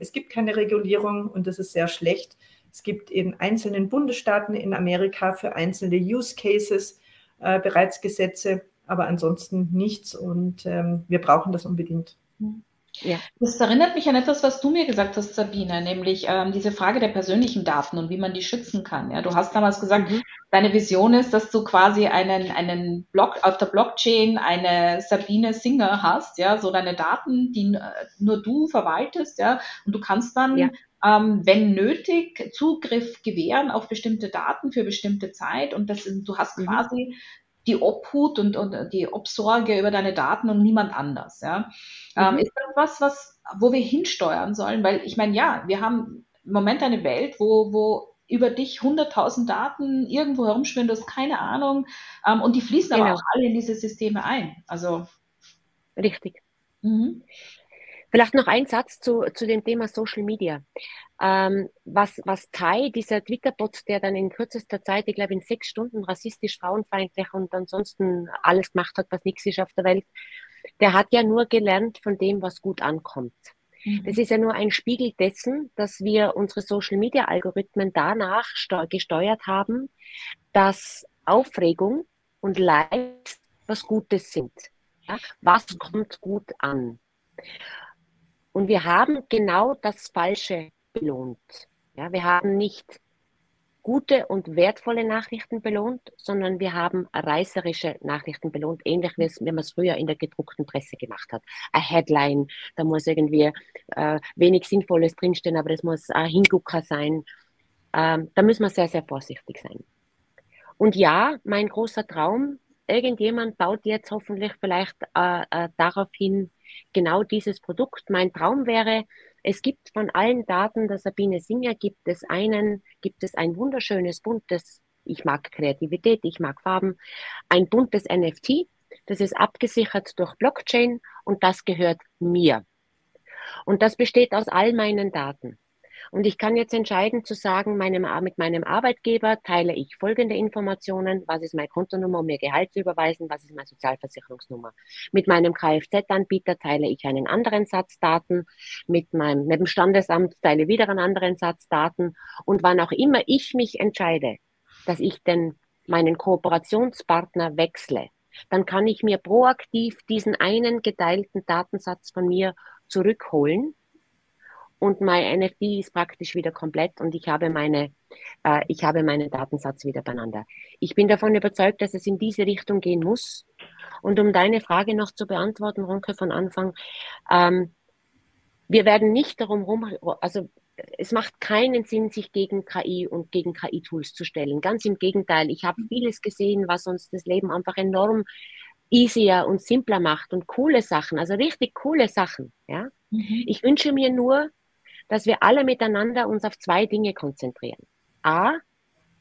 es gibt keine Regulierung und das ist sehr schlecht. Es gibt in einzelnen Bundesstaaten in Amerika für einzelne Use Cases äh, bereits Gesetze, aber ansonsten nichts und ähm, wir brauchen das unbedingt. Mhm. Ja. Das erinnert mich an etwas, was du mir gesagt hast, Sabine, nämlich ähm, diese Frage der persönlichen Daten und wie man die schützen kann. Ja, du hast damals gesagt, mhm. deine Vision ist, dass du quasi einen, einen Block auf der Blockchain eine Sabine Singer hast, ja, so deine Daten, die äh, nur du verwaltest, ja, und du kannst dann ja. Ähm, wenn nötig, Zugriff gewähren auf bestimmte Daten für bestimmte Zeit und das, du hast mhm. quasi die Obhut und, und die Obsorge über deine Daten und niemand anders. Ja? Ähm, mhm. Ähm, ist das was, was, wo wir hinsteuern sollen? Weil ich meine, ja, wir haben im Moment eine Welt, wo, wo über dich 100.000 Daten irgendwo herumschwimmen, du hast keine Ahnung. Ähm, und die fließen genau. aber auch alle in diese Systeme ein. Also. Richtig. Mhm. Vielleicht noch ein Satz zu, zu dem Thema Social Media. Ähm, was, was Tai, dieser Twitter-Bot, der dann in kürzester Zeit, ich glaube in sechs Stunden rassistisch, frauenfeindlich und ansonsten alles gemacht hat, was nichts ist auf der Welt, der hat ja nur gelernt von dem, was gut ankommt. Mhm. Das ist ja nur ein Spiegel dessen, dass wir unsere Social-Media-Algorithmen danach gesteuert haben, dass Aufregung und Likes was Gutes sind. Ja? Was kommt gut an? Und wir haben genau das Falsche belohnt. Ja, wir haben nicht gute und wertvolle Nachrichten belohnt, sondern wir haben reißerische Nachrichten belohnt, ähnlich wie, es, wie man es früher in der gedruckten Presse gemacht hat. Eine Headline, da muss irgendwie äh, wenig Sinnvolles drinstehen, aber es muss ein Hingucker sein. Ähm, da müssen wir sehr, sehr vorsichtig sein. Und ja, mein großer Traum, irgendjemand baut jetzt hoffentlich vielleicht äh, äh, darauf hin, genau dieses Produkt. Mein Traum wäre, es gibt von allen Daten der Sabine Singer, gibt es einen, gibt es ein wunderschönes buntes, ich mag Kreativität, ich mag Farben, ein buntes NFT, das ist abgesichert durch Blockchain und das gehört mir. Und das besteht aus all meinen Daten. Und ich kann jetzt entscheiden zu sagen, meinem, mit meinem Arbeitgeber teile ich folgende Informationen. Was ist meine Kontonummer, um mir Gehalt zu überweisen? Was ist meine Sozialversicherungsnummer? Mit meinem Kfz-Anbieter teile ich einen anderen Satz Daten. Mit meinem, mit dem Standesamt teile ich wieder einen anderen Satz Daten. Und wann auch immer ich mich entscheide, dass ich den, meinen Kooperationspartner wechsle, dann kann ich mir proaktiv diesen einen geteilten Datensatz von mir zurückholen und mein NFT ist praktisch wieder komplett und ich habe meine, äh, ich habe meinen Datensatz wieder beieinander. Ich bin davon überzeugt, dass es in diese Richtung gehen muss. Und um deine Frage noch zu beantworten, Ronke, von Anfang, ähm, wir werden nicht darum rum, also es macht keinen Sinn, sich gegen KI und gegen KI-Tools zu stellen. Ganz im Gegenteil. Ich habe vieles gesehen, was uns das Leben einfach enorm easier und simpler macht und coole Sachen, also richtig coole Sachen. Ja? Mhm. Ich wünsche mir nur, dass wir alle miteinander uns auf zwei Dinge konzentrieren. A,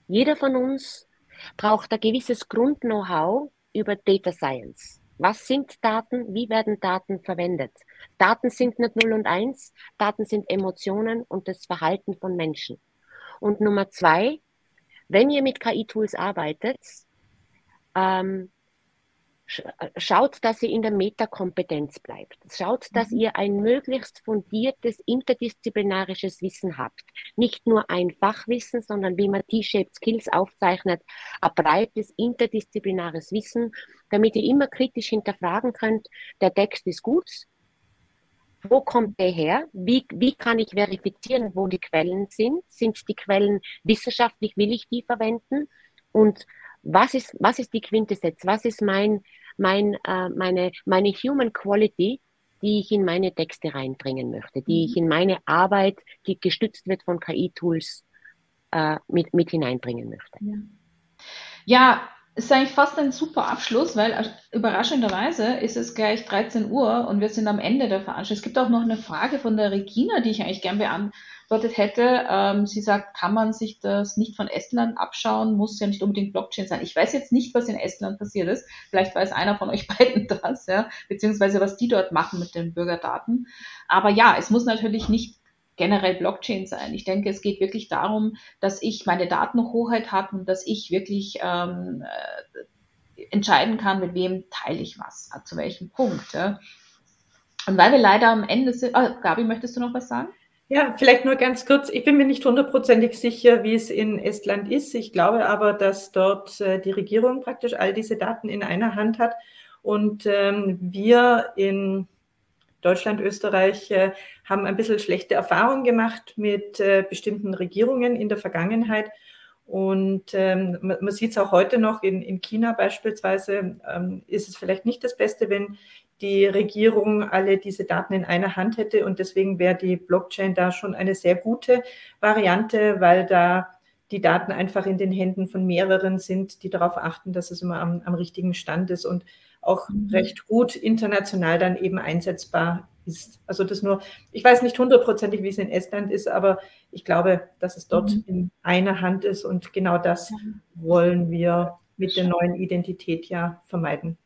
jeder von uns braucht ein gewisses Grund-Know-how über Data Science. Was sind Daten? Wie werden Daten verwendet? Daten sind nicht 0 und 1, Daten sind Emotionen und das Verhalten von Menschen. Und Nummer zwei, wenn ihr mit KI-Tools arbeitet, ähm, schaut, dass ihr in der Metakompetenz bleibt. Schaut, dass mhm. ihr ein möglichst fundiertes interdisziplinarisches Wissen habt. Nicht nur ein Fachwissen, sondern wie man T-Shaped Skills aufzeichnet, ein breites interdisziplinares Wissen, damit ihr immer kritisch hinterfragen könnt, der Text ist gut, wo kommt der her? Wie, wie kann ich verifizieren, wo die Quellen sind? Sind die Quellen wissenschaftlich, will ich die verwenden? Und was ist, was ist die Quintessenz? Was ist mein, mein, äh, meine, meine Human Quality, die ich in meine Texte reinbringen möchte, die ich mhm. in meine Arbeit, die gestützt wird von KI-Tools, äh, mit, mit hineinbringen möchte. Ja. ja, ist eigentlich fast ein super Abschluss, weil äh, überraschenderweise ist es gleich 13 Uhr und wir sind am Ende der Veranstaltung. Es gibt auch noch eine Frage von der Regina, die ich eigentlich gern beantwortet hätte. Ähm, sie sagt, kann man sich das nicht von Estland abschauen? Muss ja nicht unbedingt Blockchain sein. Ich weiß jetzt nicht, was in Estland passiert ist. Vielleicht weiß einer von euch [LAUGHS] beiden das, ja, beziehungsweise was die dort machen mit den Bürgerdaten. Aber ja, es muss natürlich nicht generell Blockchain sein. Ich denke, es geht wirklich darum, dass ich meine Datenhoheit habe und dass ich wirklich ähm, äh, entscheiden kann, mit wem teile ich was, zu welchem Punkt. Ja. Und weil wir leider am Ende sind, ah, Gabi, möchtest du noch was sagen? Ja, vielleicht nur ganz kurz. Ich bin mir nicht hundertprozentig sicher, wie es in Estland ist. Ich glaube aber, dass dort äh, die Regierung praktisch all diese Daten in einer Hand hat und ähm, wir in Deutschland, Österreich äh, haben ein bisschen schlechte Erfahrungen gemacht mit äh, bestimmten Regierungen in der Vergangenheit. Und ähm, man, sieht es auch heute noch, in, in China beispielsweise ähm, ist es vielleicht nicht das Beste, wenn die Regierung alle diese Daten in einer Hand hätte. Und deswegen wäre die Blockchain da schon eine sehr gute Variante, weil da die Daten einfach in den Händen von mehreren sind, die darauf achten, dass es immer am, am richtigen Stand ist und auch mhm. recht gut international dann eben einsetzbar ist. Also das nur, ich weiß nicht hundertprozentig, wie es in Estland ist, aber ich glaube, dass es dort mhm. in einer Hand ist und genau das wollen wir mit der neuen Identität ja vermeiden.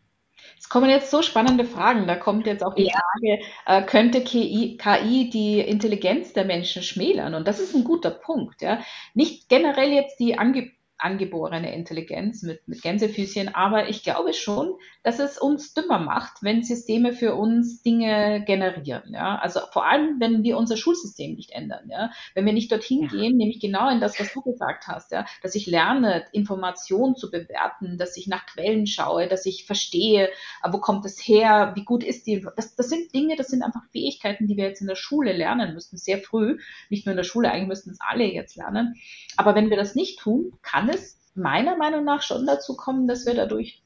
Es kommen jetzt so spannende Fragen. Da kommt jetzt auch die ja. Frage, äh, könnte KI, KI, die Intelligenz der Menschen schmälern? Und das ist ein guter Punkt. Ja? Nicht generell jetzt die Ange angeborene Intelligenz mit, mit Gänsefüßchen, aber ich glaube schon, dass es uns dümmer macht, wenn Systeme für uns Dinge generieren. Ja? Also vor allem, wenn wir unser Schulsystem nicht ändern. Ja? Wenn wir nicht dorthin ja. gehen, nämlich genau in das, was du gesagt hast, ja? dass ich lerne, Informationen zu bewerten, dass ich nach Quellen schaue, dass ich verstehe, wo kommt es her, wie gut ist die. Das, das sind Dinge, das sind einfach Fähigkeiten, die wir jetzt in der Schule lernen müssen, sehr früh. Nicht nur in der Schule, eigentlich müssten es alle jetzt lernen. Aber wenn wir das nicht tun, kann es meiner Meinung nach schon dazu kommen, dass wir dadurch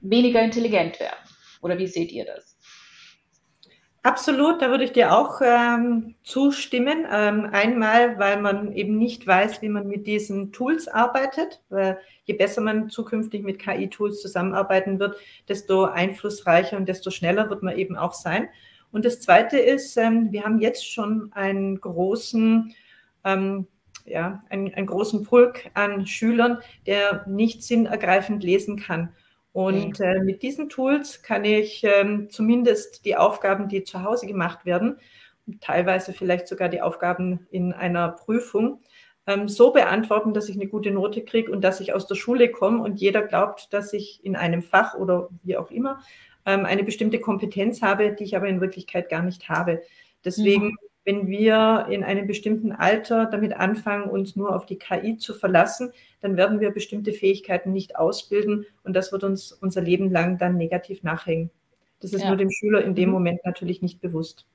weniger intelligent werden. Oder wie seht ihr das? Absolut, da würde ich dir auch ähm, zustimmen. Ähm, einmal, weil man eben nicht weiß, wie man mit diesen Tools arbeitet. Weil je besser man zukünftig mit KI-Tools zusammenarbeiten wird, desto einflussreicher und desto schneller wird man eben auch sein. Und das Zweite ist, ähm, wir haben jetzt schon einen großen ähm, ja, einen, einen großen Pulk an Schülern, der nicht sinnergreifend lesen kann. Und äh, mit diesen Tools kann ich ähm, zumindest die Aufgaben, die zu Hause gemacht werden, teilweise vielleicht sogar die Aufgaben in einer Prüfung, ähm, so beantworten, dass ich eine gute Note kriege und dass ich aus der Schule komme und jeder glaubt, dass ich in einem Fach oder wie auch immer ähm, eine bestimmte Kompetenz habe, die ich aber in Wirklichkeit gar nicht habe. Deswegen mhm wenn wir in einem bestimmten Alter damit anfangen, uns nur auf die KI zu verlassen, dann werden wir bestimmte Fähigkeiten nicht ausbilden und das wird uns unser Leben lang dann negativ nachhängen. Das ist ja. nur dem Schüler in dem mhm. Moment natürlich nicht bewusst.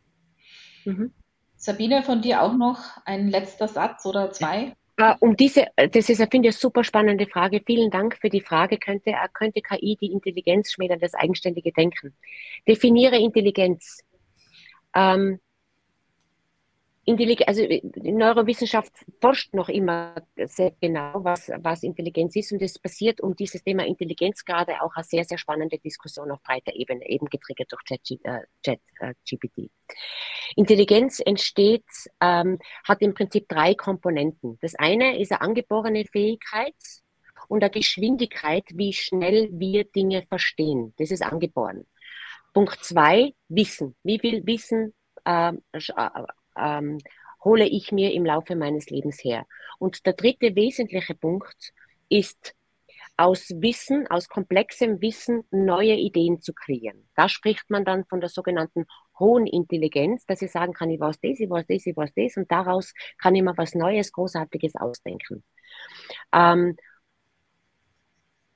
Mhm. Sabine, von dir auch noch ein letzter Satz oder zwei? Äh, um diese, das ist, finde ich, eine super spannende Frage. Vielen Dank für die Frage. Könnte, äh, könnte KI die Intelligenz schmälern, das eigenständige Denken? Definiere Intelligenz. Ähm, Intelligenz, also äh, die Neurowissenschaft forscht noch immer sehr genau, was, was Intelligenz ist und es passiert um dieses Thema Intelligenz gerade auch eine sehr, sehr spannende Diskussion auf breiter Ebene, eben getriggert durch ChatGPT. Chat, äh, Intelligenz entsteht, ähm, hat im Prinzip drei Komponenten. Das eine ist eine angeborene Fähigkeit und eine Geschwindigkeit, wie schnell wir Dinge verstehen. Das ist angeboren. Punkt zwei, Wissen. Wie viel Wissen ähm, äh, ähm, hole ich mir im Laufe meines Lebens her. Und der dritte wesentliche Punkt ist, aus Wissen, aus komplexem Wissen neue Ideen zu kreieren. Da spricht man dann von der sogenannten hohen Intelligenz, dass ich sagen kann, ich weiß das, ich weiß das, ich weiß das und daraus kann ich mir was Neues, Großartiges ausdenken. Ähm,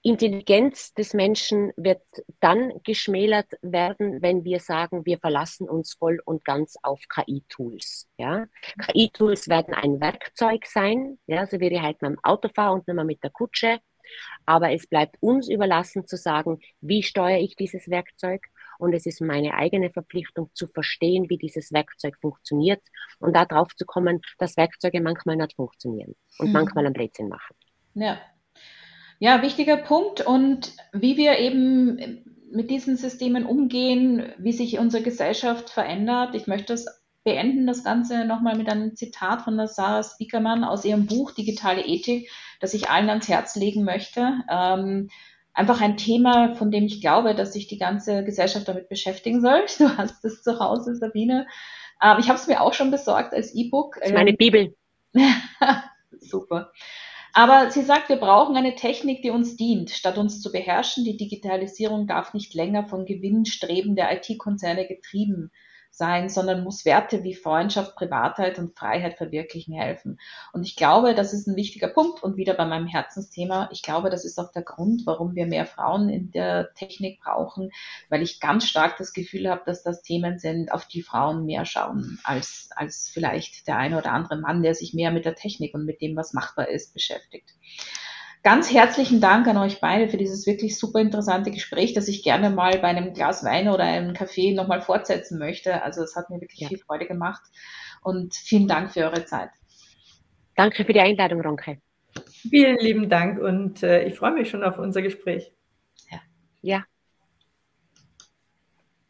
Intelligenz des Menschen wird dann geschmälert werden, wenn wir sagen, wir verlassen uns voll und ganz auf KI-Tools. Ja? KI-Tools werden ein Werkzeug sein, ja, so wie ich halt mit dem Auto fahre und nicht mehr mit der Kutsche. Aber es bleibt uns überlassen zu sagen, wie steuere ich dieses Werkzeug? Und es ist meine eigene Verpflichtung zu verstehen, wie dieses Werkzeug funktioniert und darauf zu kommen, dass Werkzeuge manchmal nicht funktionieren und mhm. manchmal einen Blödsinn machen. Ja, ja, wichtiger Punkt. Und wie wir eben mit diesen Systemen umgehen, wie sich unsere Gesellschaft verändert. Ich möchte das beenden, das Ganze nochmal mit einem Zitat von der Sarah Spiekermann aus ihrem Buch Digitale Ethik, das ich allen ans Herz legen möchte. Ähm, einfach ein Thema, von dem ich glaube, dass sich die ganze Gesellschaft damit beschäftigen soll. [LAUGHS] Du hast es zu Hause, Sabine. Ähm, ich habe es mir auch schon besorgt als E-Book. Das ist meine ähm, Bibel. [LAUGHS] Super. Aber sie sagt, wir brauchen eine Technik, die uns dient, statt uns zu beherrschen. Die Digitalisierung darf nicht länger von Gewinnstreben der IT-Konzerne getrieben sein, sondern muss Werte wie Freundschaft, Privatheit und Freiheit verwirklichen helfen. Und ich glaube, das ist ein wichtiger Punkt und wieder bei meinem Herzensthema. Ich glaube, das ist auch der Grund, warum wir mehr Frauen in der Technik brauchen, weil ich ganz stark das Gefühl habe, dass das Themen sind, auf die Frauen mehr schauen als, als vielleicht der eine oder andere Mann, der sich mehr mit der Technik und mit dem, was machbar ist, beschäftigt. Ganz herzlichen Dank an euch beide für dieses wirklich super interessante Gespräch, das ich gerne mal bei einem Glas Wein oder einem Kaffee nochmal fortsetzen möchte. Also es hat mir wirklich ja. viel Freude gemacht und vielen Dank für eure Zeit. Danke für die Einladung, Ronke. Vielen lieben Dank und äh, ich freue mich schon auf unser Gespräch. Ja. ja.